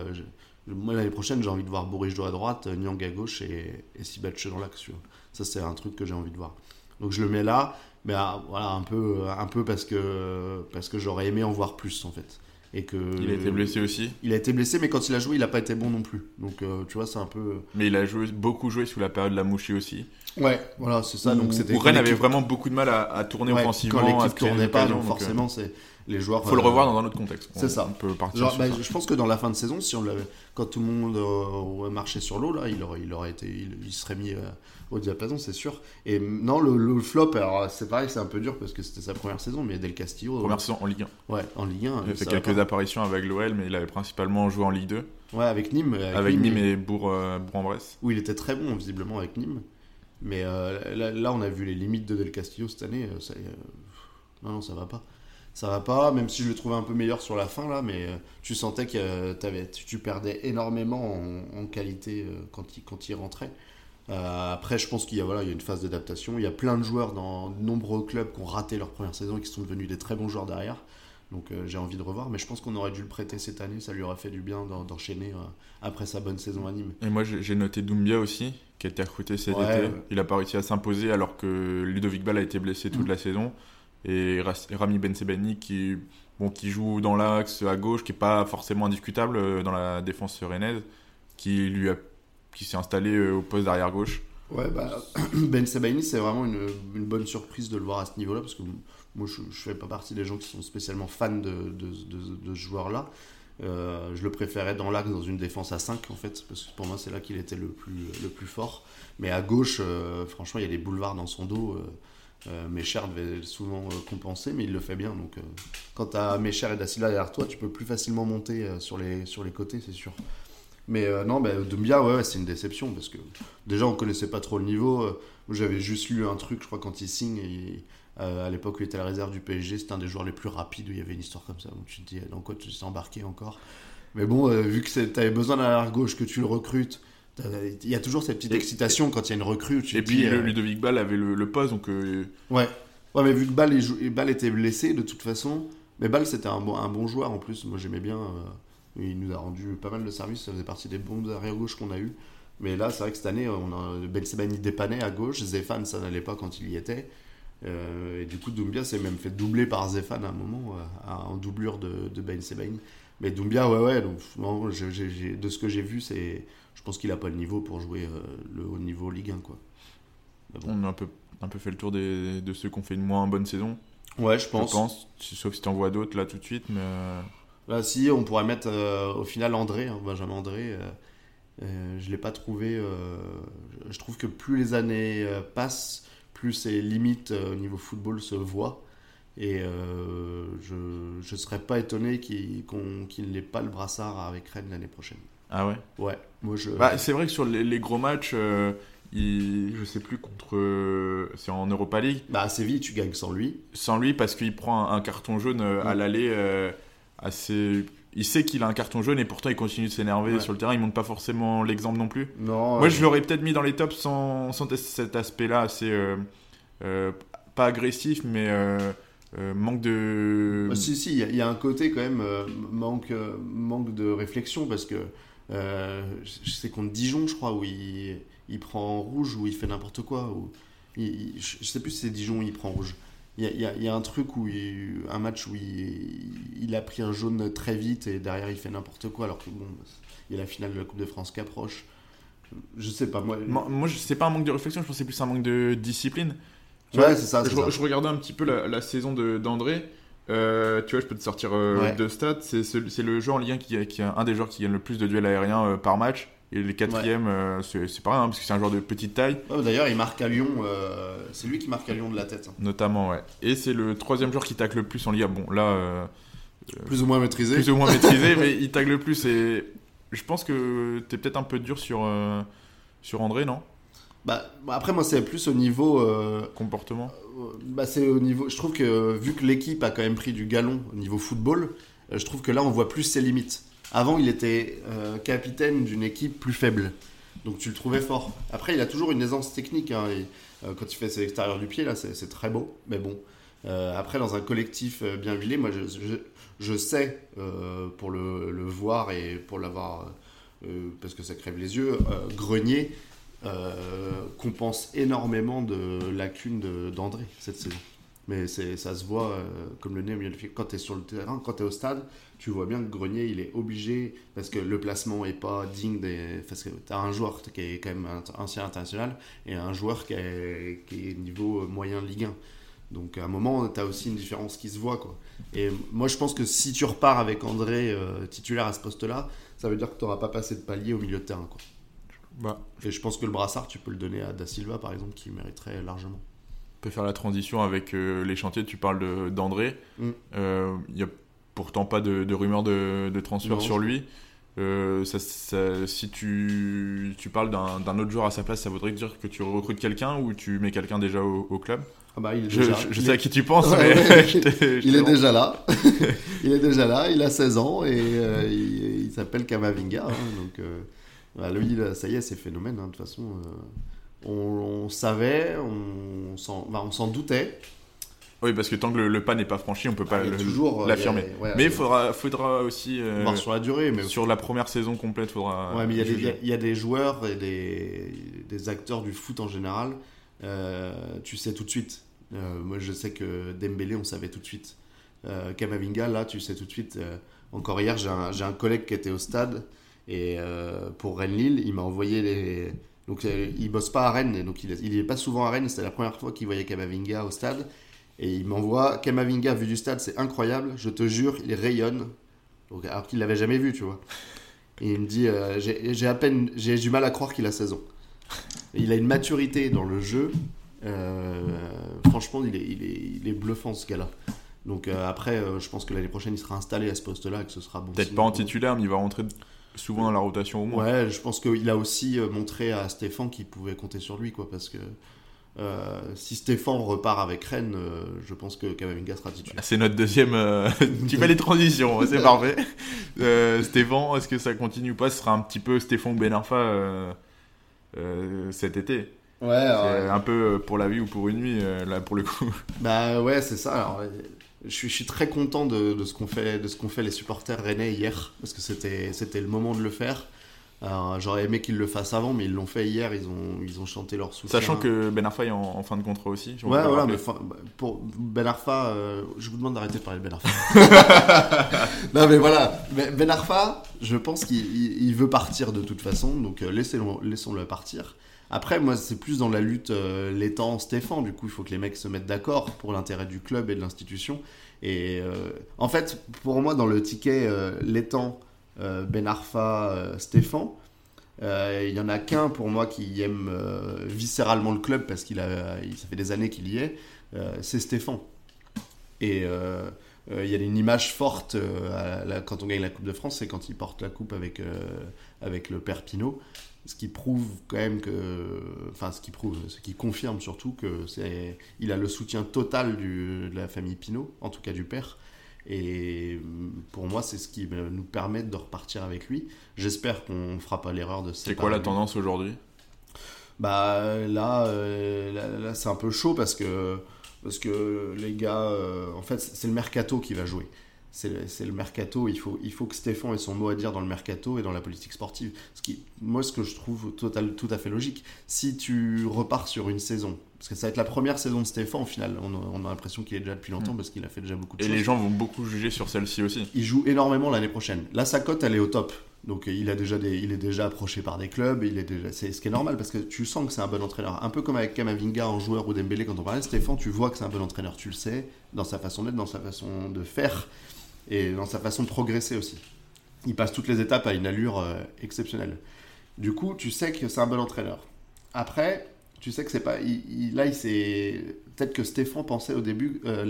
moi, l'année prochaine, j'ai envie de voir Bourigeau à droite, Nyang à gauche et, et Sibatche dans l'axe. Ça, c'est un truc que j'ai envie de voir. Donc, je le mets là. Mais ah, voilà, un peu, un peu parce que, parce que j'aurais aimé en voir plus, en fait. Et que, Il a été blessé aussi. Il a été blessé, mais quand il a joué, il n'a pas été bon non plus. Donc, euh, tu vois, c'est un peu. Mais il a joué, beaucoup joué sous la période de la Mouchi aussi. Ouais, voilà, c'est ça. donc, Où- c'était où quand Rennes avait vraiment beaucoup de mal à, à tourner ouais, offensivement. Quand l'équipe tournait pas, donc donc, euh, forcément, c'est les joueurs. faut le euh, revoir dans un autre contexte. c'est ça. On peut partir Genre, sur bah, ça. je pense que dans la fin de saison, si on l'avait, quand tout le monde euh, aurait marché sur l'eau, là, il aurait, il aurait été, il, il serait mis euh, au diapason, c'est sûr. Et non, le, le flop, alors c'est pareil, c'est un peu dur parce que c'était sa première saison, mais Del Castillo, Première saison en Ligue 1. ouais, en Ligue 1, Il a fait quelques pas. apparitions avec l'OL, mais il avait principalement joué en Ligue 2. ouais, avec Nîmes, avec, Avec Nîmes, et Bourg, euh, Bourg-en-Bresse. où il était très bon visiblement avec Nîmes. Mais euh, là, là, on a vu les limites de Del Castillo cette année. ça, euh, non, non, ça va pas. Ça va pas, même si je le trouvais un peu meilleur sur la fin là, mais euh, tu sentais que euh, tu, tu perdais énormément en, en qualité euh, quand, il, quand il rentrait. Après, je pense qu'il y a voilà, il y a une phase d'adaptation. Il y a plein de joueurs dans de nombreux clubs qui ont raté leur première saison et qui sont devenus des très bons joueurs derrière. Donc j'ai envie de revoir, mais je pense qu'on aurait dû le prêter cette année. Ça lui aurait fait du bien d'en- d'enchaîner après sa bonne saison à Nîmes. Et moi, j'ai noté Doumbia aussi, qui a été recruté cet Ouais, été. ouais. Il a pas réussi à s'imposer alors que Ludovic Ball a été blessé toute Mm. la saison. Et Rami Bensebani qui, bon, qui joue dans l'axe à gauche, qui est pas forcément indiscutable euh, dans la défense rennaise, qui lui a, qui s'est installé euh, au poste d'arrière gauche. Ouais, bah, Ben Sebaini, c'est vraiment une, bonne surprise de le voir à ce niveau-là, parce que moi, je ne fais pas partie des gens qui sont spécialement fans de, de, de- de ce joueur-là. Euh, je le préférais dans l'axe, dans une défense à 5, en fait, parce que pour moi, c'est là qu'il était le plus, le plus fort. Mais à gauche, franchement, il y a des boulevards dans son dos. Euh, Mécher devait souvent euh, compenser, mais il le fait bien. Donc, euh, quand tu as Mécher et Da Silva derrière toi, tu peux plus facilement monter euh, sur, les, sur les côtés, c'est sûr. Mais non, bah, Doumbia, ouais, c'est une déception parce que déjà on connaissait pas trop le niveau. J'avais juste lu un truc, je crois, quand il signe, euh, à l'époque où il était à la réserve du PSG, c'était un des joueurs les plus rapides où il y avait une histoire comme ça. Donc tu te dis, dans quoi tu t'es embarqué encore? Mais bon, vu que tu avais besoin d'un arrière gauche, que tu le recrutes, il y a toujours cette petite Et- excitation quand il y a une recrue. Tu Et puis dis, le euh, Ludovic Ball avait le, le poste, donc euh, Ouais. Ouais, mais vu que Ball, était blessé de toute façon, mais Ball c'était un bon, un bon joueur en plus. Moi j'aimais bien. euh, il nous a rendu pas mal de services. Ça faisait partie des bons arrière gauche qu'on a eu. Mais là, c'est vrai que cette année, on a Ben Sebani dépannait à gauche. Zéphane, ça n'allait pas quand il y était. Euh, et du coup, Doumbia s'est même fait doubler par Zéphane à un moment, euh, en doublure de, de Ben Sebaini. Mais Doumbia, ouais, ouais. Donc, non, de ce que j'ai vu, c'est, je pense qu'il a pas le niveau pour jouer euh, le haut niveau Ligue 1, quoi. Bon. on a un peu, un peu fait le tour des- de ceux qui ont fait une moins bonne saison. Ouais, je Je pense. sauf si tu en vois d'autres là tout de suite. Mais euh, Là, si, on pourrait mettre euh, au final André, hein, Benjamin André. euh, euh, je l'ai pas trouvé. je trouve que plus les années passent, plus ses limites au niveau football se voient. Et je ne serais pas étonné qu'il qu'on- qu'il n'ait pas le brassard avec Rennes l'année prochaine. Ah ouais. Ouais, moi je. Bah, c'est vrai que sur les, les gros matchs, euh, il, je sais plus contre, euh, c'est en Europa League. Bah, à Séville, tu gagnes sans lui. Sans lui, parce qu'il prend un, un carton jaune euh, à Mm. l'aller euh, assez. Il sait qu'il a un carton jaune et pourtant il continue de s'énerver Ouais. sur le terrain. Il montre pas forcément l'exemple non plus. Non. Moi, euh, je l'aurais peut-être mis dans les tops sans, sans cet aspect-là, assez euh, euh, pas agressif, mais euh, euh, manque de. Bah, si, si, il y a- il y, a un côté quand même euh, manque, euh, manque de réflexion parce que c'est contre Dijon, je crois, où il, il prend en rouge, où il fait n'importe quoi. Où il- il- je sais plus si c'est Dijon où il prend rouge. Il y a, y y un truc où il- un match où il, il a pris un jaune très vite et derrière il fait n'importe quoi alors que bon, il y a la finale de la Coupe de France qui approche. Je sais pas, moi. Moi, moi, c'est pas un manque de réflexion, je pense que c'est plus un manque de discipline. Tu Ouais, c'est ça, Je, ça. je regardais un petit peu la, la saison de- d'André. Euh, tu vois, je peux te sortir euh, Ouais. deux stats. C'est ce- c'est le joueur en Ligue 1 qui, qui est un des joueurs qui gagne le plus de duels aériens euh, par match. Et les quatrièmes, euh, c'est c'est pas rien, hein, parce que c'est un joueur de petite taille, Ouais, D'ailleurs, il marque à Lyon. euh, c'est lui qui marque à Lyon de la tête. hein. notamment, ouais. Et c'est le troisième joueur qui tacle le plus en Liga. Bon, là, Plus ou moins maîtrisé. plus ou moins maîtrisé, mais il tacle le plus. Et je pense que t'es peut-être un peu dur sur, sur André, non? Bah, bah, après, moi, c'est plus au niveau. euh, Comportement. euh, bah, c'est au niveau. Je trouve que vu que l'équipe a quand même pris du galon au niveau football, euh, je trouve que là, on voit plus ses limites. Avant, il était capitaine d'une équipe plus faible. Donc tu le trouvais fort. Après, il a toujours une aisance technique. hein, et, quand il fait ses extérieurs du pied, là, c'est très beau. Mais bon. Après, dans un collectif bien huilé, moi, je, je, je sais, pour le, le voir et pour l'avoir, parce que ça crève les yeux, Grenier euh, compense énormément de lacunes d'André cette saison. Mais ça se voit euh, comme le nez au milieu du. Quand tu es sur le terrain, quand tu es au stade, tu vois bien que Grenier, il est obligé, parce que le placement est pas digne des... Parce que tu as un joueur qui est quand même ancien international et un joueur qui est, qui est niveau moyen Ligue 1. Donc à un moment, tu as aussi une différence qui se voit. Quoi. Et moi, je pense que si tu repars avec André euh, titulaire à ce poste-là, ça veut dire que tu n'auras pas passé de palier au milieu de terrain. Bah, Et je pense que le brassard, tu peux le donner à Da Silva, par exemple, qui mériterait largement. on peut faire la transition avec euh, les chantiers. Tu parles d'André. Mm. Euh, Il y a pourtant pas de, de rumeurs de, de transfert Non. sur lui. Euh, ça- ça- si tu, tu parles d'un autre joueur à sa place, ça voudrait dire que tu recrutes quelqu'un ou tu mets quelqu'un déjà au, au club? Ah bah, il est Je, déjà, je- je il sais est- à qui tu penses, Ouais, mais ouais. je te- je il est déjà là. il est déjà là. Il a 16 ans et euh, il, il s'appelle Kamavinga. hein, donc, euh, bah, lui, là, ça y est, c'est phénomène. hein, de toute façon, euh, on, on savait, on s'en bah, on s'en doutait. Oui, parce que tant que le, le pas n'est pas franchi, on peut pas Ah, euh, l'affirmer. ouais, mais il faudra, faudra aussi. euh, voir sur la durée. Mais sur la première saison complète, faudra. Ouais, mais il y, a des- y a- joueurs et des, des acteurs du foot en général, euh, tu sais tout de suite. Euh, moi, je sais que Dembélé, on savait tout de suite. Kamavinga, là, tu sais tout de suite. Encore hier, j'ai un, j'ai un collègue qui était au stade et euh, pour Rennes-Lille, il m'a envoyé les. Donc, euh, il bosse pas à Rennes, et donc il, il est pas souvent à Rennes. C'était la première fois qu'il voyait Kamavinga au stade. Et il m'envoie Kamavinga vu du stade, c'est incroyable. Je te jure, il rayonne. Donc, alors qu'il l'avait jamais vu, tu vois. Et il me dit, euh, j'ai à peine, j'ai du mal à croire qu'il a 16 ans. Et il a une maturité dans le jeu. euh, franchement, il est, il, est, il est bluffant ce gars-là. Donc euh, après, euh, je pense que l'année prochaine, il sera installé à ce poste-là et que ce sera bon. Peut-être pas en titulaire, mais il va rentrer souvent dans la rotation au moins. Ouais, je pense qu'il a aussi euh, montré à Stéphane qu'il pouvait compter sur lui, quoi, parce que euh, si Stéphane repart avec Rennes, euh, je pense que Kamavinga sera titulaire. C'est notre deuxième. euh, tu fais les transitions, c'est parfait. Stéphane, est-ce que ça continue ou pas? Ce sera un petit peu Stéphane Benarfa cet été. Ouais, un peu pour la vie ou pour une nuit, là pour le coup. Bah ouais, c'est ça. Alors, je, suis, je suis très content de, de ce qu'ont fait, de ce qu'ont fait les supporters rennais hier, parce que c'était, c'était le moment de le faire. Alors, j'aurais aimé qu'ils le fassent avant, mais ils l'ont fait hier. Ils ont, ils ont chanté leur soutien. Sachant que Ben Arfa est en, en fin de contrat aussi. si on Ouais, voilà, mais fin- bah, pour Ben Arfa, euh, je vous demande d'arrêter de parler de Ben Arfa. non, mais voilà, Ben Ben Arfa, je pense qu'il il- il veut partir de toute façon, donc euh, laissez-le- laissons-le partir. Après, moi, c'est plus dans la lutte euh, l'étang Stéphane, du coup, il faut que les mecs se mettent d'accord pour l'intérêt du club et de l'institution. Et euh, en fait, pour moi, dans le ticket euh, l'étang, euh, Ben Arfa, euh, Stéphane, il y en a qu'un pour moi qui aime viscéralement le club parce qu'il a, ça fait des années qu'il y est, c'est Stéphane. Et il y a une image forte euh, à la- quand on gagne la Coupe de France, c'est quand il porte la coupe avec, euh, avec le père Pinot. Ce qui prouve quand même que, enfin, ce qui prouve, ce qui confirme surtout que c'est, il a le soutien total du, de la famille Pinot, en tout cas du père. Et pour moi, c'est ce qui euh, nous permet de repartir avec lui. J'espère qu'on ne fera pas l'erreur de se C'est quoi la tendance aujourd'hui? Bah là, euh, là, là, c'est un peu chaud parce que, parce que les gars, euh, en fait, c'est le mercato qui va jouer. C'est le, mercato, il faut, il faut que Stéphane ait son mot à dire dans le mercato et dans la politique sportive. Ce qui, moi, ce que je trouve total, tout à fait logique, si tu repars sur une saison, parce que ça va être la première saison de Stéphane au final, on a, on a l'impression qu'il est déjà depuis longtemps Mm. parce qu'il a fait déjà beaucoup de Et choses. les gens vont beaucoup juger sur celle-ci aussi. Il joue énormément l'année prochaine. Là, sa cote, elle est au top. Donc, il, a déjà il est déjà approché par des clubs. C'est ce qui est normal parce que tu sens que c'est un bon entraîneur. Un peu comme avec Kamavinga en joueur ou Dembélé quand on parlait. Stéphane, tu vois que c'est un bon entraîneur. Tu le sais dans sa façon d'être, dans sa façon de faire et dans sa façon de progresser aussi. Il passe toutes les étapes à une allure euh, exceptionnelle. Du coup, tu sais que c'est un bon entraîneur. Après, tu sais que c'est pas. il- là, il s'est. Peut-être que Stéphane pensait au début, euh,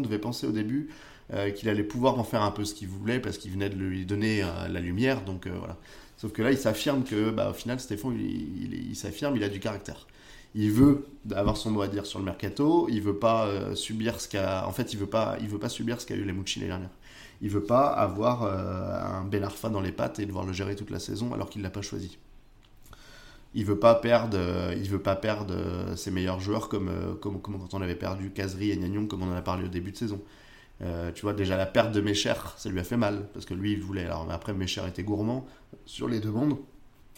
devait penser au début euh, qu'il allait pouvoir en faire un peu ce qu'il voulait parce qu'il venait de lui donner euh, la lumière. Donc euh, voilà. Sauf que là, il s'affirme que, bah, au final, Stéphane, il, s'affirme, il a du caractère. Il veut avoir son mot à dire sur le mercato. Il veut pas subir ce qu'a. En fait, il veut pas. Il veut pas subir ce qu'a eu les Mouchi l'année dernière. Il veut pas avoir un Ben Arfa dans les pattes et devoir le gérer toute la saison alors qu'il l'a pas choisi. Il veut pas perdre. il veut pas perdre ses meilleurs joueurs comme, comme, comme quand on avait perdu Kazri et Nyagnon, comme on en a parlé au début de saison. Euh, tu vois, déjà la perte de Mécher, ça lui a fait mal, parce que lui, il voulait. Alors, après, Mécher était gourmand sur les demandes,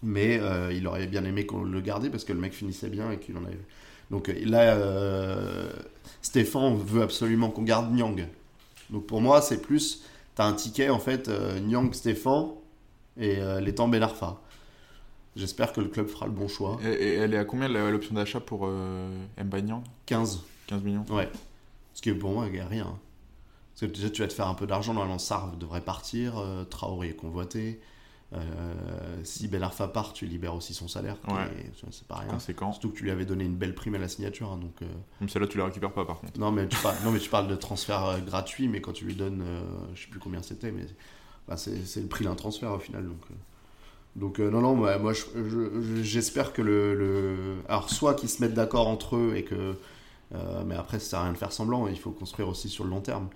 mais euh, il aurait bien aimé qu'on le gardait parce que le mec finissait bien et qu'il en avait. Donc euh, là, euh, Stéphane veut absolument qu'on garde Nyang. Donc pour moi, c'est plus. T'as un ticket, en fait, Nyang, Stéphane et les temps Ben Arfa. J'espère que le club fera le bon choix. Et, et elle est à combien l'option d'achat pour euh, Mbanyang 15. 15 millions Ouais. Ce qui pour moi, rien. Parce que déjà, tu vas te faire un peu d'argent. Normalement, Sarv devrait partir. euh, Traoré est convoité. Euh, si Ben Arfa part, tu libères aussi son salaire. Ouais. est- C'est pas rien. Conséquent. Surtout que tu lui avais donné une belle prime à la signature. hein, donc, euh, Même celle-là, tu la récupères pas par contre. non, mais tu parles, non, mais tu parles de transfert euh, gratuit, mais quand tu lui donnes, je sais plus combien c'était, mais bah, c'est le prix d'un transfert au final. Donc, donc non, non, moi, moi, je- je- je- j'espère que le, le- Alors, soit qu'ils se mettent d'accord entre eux et que. mais après, ça sert à rien de faire semblant, il faut construire aussi sur le long terme.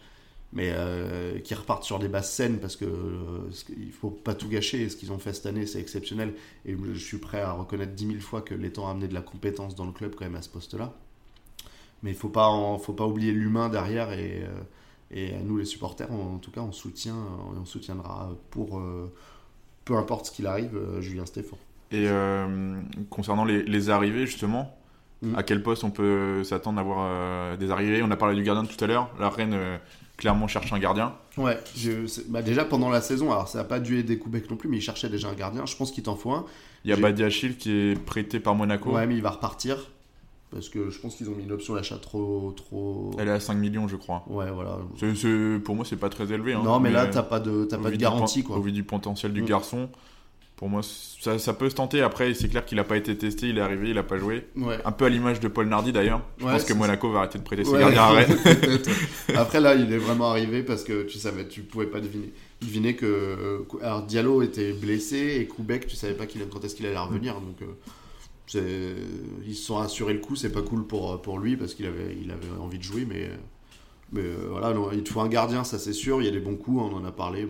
Mais euh, qu'ils repartent sur des bases saines parce que euh, il faut pas tout gâcher. Ce qu'ils ont fait cette année, c'est exceptionnel. Et je suis prêt à reconnaître 10 000 fois que les temps a amené de la compétence dans le club quand même à ce poste-là. Mais il faut pas, en- faut pas oublier l'humain derrière et, euh, et nous les supporters, en, en tout cas, on soutient, on soutiendra pour euh, peu importe ce qu'il arrive, euh, Julien Stéphane. Et euh, concernant les, les arrivées, justement, Mm. à quel poste on peut s'attendre à avoir euh, des arrivées? On a parlé du gardien tout à l'heure. La Reine, euh, clairement, cherche un gardien. Ouais, je- bah déjà pendant la saison, alors ça n'a pas dû aider Koubek non plus, mais il cherchait déjà un gardien. Je pense qu'il t'en faut un. Il y a Badiachil qui est prêté par Monaco. Ouais, mais il va repartir parce que je pense qu'ils ont mis une option d'achat trop, trop. Elle est à 5 millions, je crois. Ouais, voilà. Pour moi, c'est pas très élevé. hein. non, mais, là, t'as pas de, pas de garantie, quoi. Au vu du potentiel du Mm. garçon, pour moi, ça, ça peut se tenter. Après, c'est clair qu'il n'a pas été testé, il est arrivé, il n'a pas joué. Ouais. Un peu à l'image de Paul Nardi d'ailleurs. Je Ouais, pense que Monaco va arrêter de prêter ses Ouais, gardiens à Rennes. peut-être. Après là, il est vraiment arrivé parce que tu savais, tu pouvais pas deviner, deviner que euh, alors Diallo était blessé et Koubek, tu savais pas quand est-ce qu'il allait revenir. Donc euh, ils se sont assurés le coup. C'est pas cool pour pour lui parce qu'il avait il avait envie de jouer, mais mais euh, voilà, non, il te faut un gardien, ça c'est sûr. Il y a des bons coups, on en a parlé.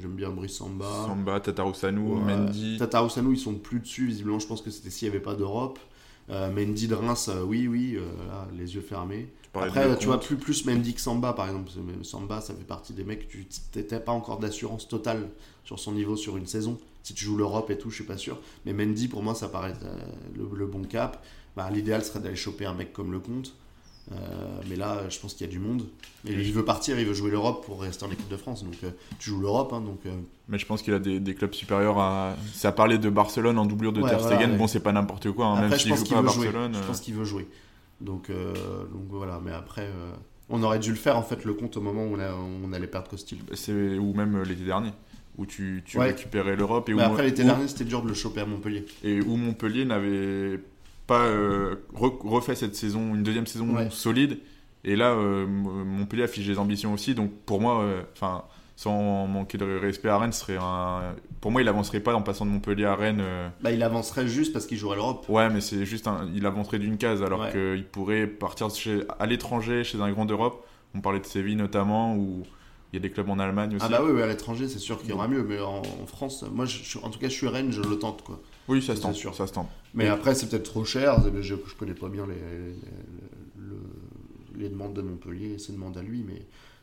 J'aime bien Brice Samba. Samba, Tatarusanu, Ouais. Mendy. Tatarusanu, ils sont plus dessus, visiblement. Je pense que c'était s'il n'y avait pas d'Europe. Euh, Mendy de Reims, euh, oui, oui, euh, là, les yeux fermés. Tu Après, tu vois, plus, plus Mendy que Samba, par exemple. Samba, ça fait partie des mecs, tu n'étais pas encore d'assurance totale sur son niveau sur une saison. Si tu joues l'Europe et tout, je suis pas sûr. Mais Mendy, pour moi, ça paraît le, le bon cap. Bah, L'idéal serait d'aller choper un mec comme le Comte. Euh, mais là, je pense qu'il y a du monde. Et il veut partir, il veut jouer l'Europe pour rester en équipe de France. Donc, euh, tu joues l'Europe, hein, donc euh, Mais je pense qu'il a des, des clubs supérieurs à. Ça parlé de Barcelone en doublure de Ouais, Ter voilà, Stegen. ouais. Bon, c'est pas n'importe quoi. hein, Après, Même s'il joue qu'il pas à jouer. Barcelone. Je pense qu'il veut jouer. Donc, donc voilà. Mais après, on aurait dû le faire en fait le compte au moment où on, a- on allait perdre Costil. c'est ou même l'été dernier où tu, tu Ouais. récupérais l'Europe et où, Mais après l'été où- dernier, c'était dur de le choper à Montpellier. et où Montpellier n'avait pas euh, re- refait cette saison, une deuxième saison Ouais. solide. Et là, euh, Montpellier affiche des ambitions aussi. Donc pour moi, euh, enfin, sans manquer de respect à Rennes, serait un. Pour moi, il avancerait pas en passant de Montpellier à Rennes. euh, Bah, il avancerait juste parce qu'il jouerait l'Europe. Ouais, mais c'est juste un... il avancerait d'une case alors Ouais. qu'il pourrait partir chez... à l'étranger, chez un grand d'Europe. On parlait de Séville notamment, où il y a des clubs en Allemagne aussi. Ah bah oui, oui, à l'étranger, c'est sûr qu'il y aura mieux. Mais en, en France, moi, je- en tout cas, je suis Rennes, je le tente quoi. Oui, ça se tente. sûr. Ça se tente. Mais après, c'est peut-être trop cher. Je, je connais pas bien les, les, le- les demandes de Montpellier, ses demandes à lui, mais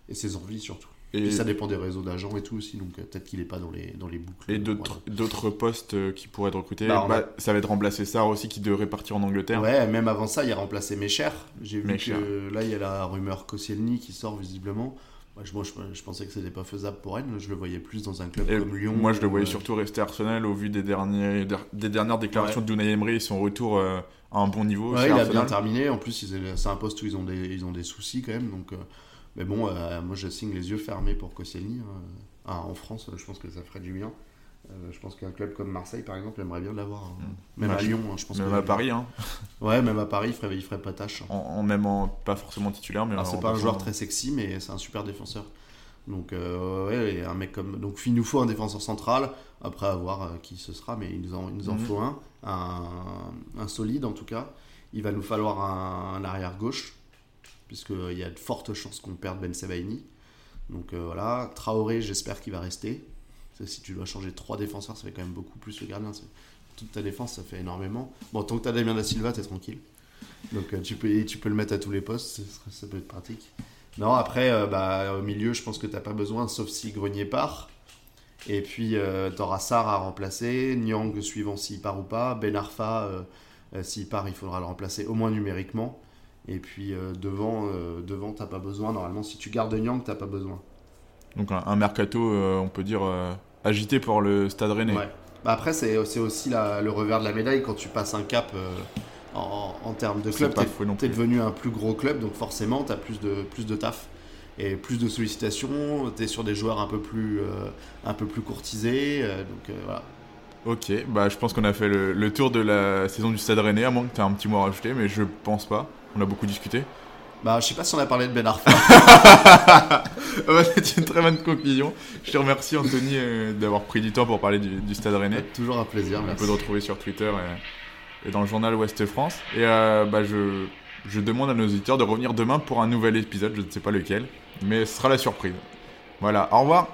et ses envies surtout. Et, Et ça dépend des réseaux d'agents et tout aussi, donc euh, peut-être qu'il est pas dans les, dans les boucles. et d'autres postes euh, qui pourraient être recrutés. Bah, Bah, Ça va être remplacé Sarr aussi qui devrait partir en Angleterre. Ouais, même avant ça, il a remplacé Mécher. J'ai vu que là, il y a la rumeur Koscielny qui sort visiblement. Moi, je, moi, je, je pensais que c'était pas faisable pour elle. Je le voyais plus dans un club Et comme Lyon. moi, je le voyais euh, surtout rester à Arsenal au vu des, derniers, des dernières déclarations de Unai Emery et son retour euh, à un bon niveau. Ouais, chez il a bien terminé. En plus, c'est un poste où ils ont des, ils ont des soucis quand même. Donc, euh, mais bon, moi, je signe les yeux fermés pour Koscielny. hein. Ah, en France, je pense que ça ferait du bien. Je pense qu'un club comme Marseille, par exemple, aimerait bien l'avoir. hein. Mm. Même Ouais, à Lyon, hein, je pense Même que- à Paris, hein. Ouais, même à Paris, il ferait, il ferait pas tâche. hein. En, en même en, pas forcément titulaire, mais Alors, c'est pas un joueur très sexy, mais c'est un super défenseur. Donc, euh, ouais, et un mec comme. Donc, il nous faut un défenseur central. Après, à voir euh, qui ce sera, mais il nous en, il nous en Mhm. faut un, un. un solide en tout cas. Il va nous falloir un, un arrière gauche, puisqu'il y a de fortes chances qu'on perde Ben Sebaini. Donc, euh, voilà. Traoré, j'espère qu'il va rester. Si tu dois changer trois défenseurs, ça fait quand même beaucoup plus le gardien. Toute ta défense, ça fait énormément. Bon, tant que tu as Damien Da Silva, t'es tranquille. Donc, euh, tu, peux, tu peux le mettre à tous les postes, ça, peut être pratique. Non, après, euh, bah, au milieu, je pense que t'as pas besoin, sauf si Grenier part. Et puis, euh, t'auras Sarr à remplacer, Nyang suivant s'il part ou pas, Ben Arfa, euh, s'il part, il faudra le remplacer au moins numériquement. Et puis, devant, devant t'as pas besoin. Normalement, si tu gardes Nyang, t'as pas besoin. Donc un, mercato, on peut dire, agité pour le Stade Rennais. Ouais. Bah, après, c'est aussi la- le revers de la médaille quand tu passes un cap euh, en, en termes de club. T'es plus. devenu un plus gros club, donc forcément, tu as plus de, plus de taf et plus de sollicitations. Tu es sur des joueurs un peu plus, euh, un peu plus courtisés. euh, donc voilà. Ok, bah je pense qu'on a fait le, le tour de la saison du Stade Rennais, à moins que tu aies un petit mot à rajouter, mais je pense pas. On a beaucoup discuté. Bah, je sais pas si on a parlé de Ben Arfa. Bah, C'est une très bonne conclusion. Je te remercie Anthony euh, d'avoir pris du temps pour parler du, du Stade Rennais. Toujours un plaisir, On merci. peut le retrouver sur Twitter et, et dans le journal Ouest France. Et euh, bah, je, je demande à nos auditeurs de revenir demain pour un nouvel épisode, je ne sais pas lequel, mais ce sera la surprise. Voilà, au revoir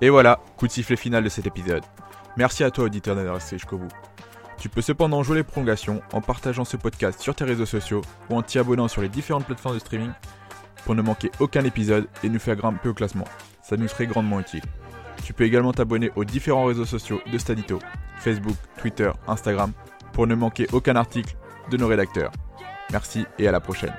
Et voilà, coup de sifflet final de cet épisode. Merci à toi auditeur d'être resté jusqu'au bout. Tu peux cependant jouer les prolongations en partageant ce podcast sur tes réseaux sociaux ou en t'y abonnant sur les différentes plateformes de streaming pour ne manquer aucun épisode et nous faire grimper au classement. Ça nous serait grandement utile. Tu peux également t'abonner aux différents réseaux sociaux de Stadito, Facebook, Twitter, Instagram, pour ne manquer aucun article de nos rédacteurs. Merci et à la prochaine.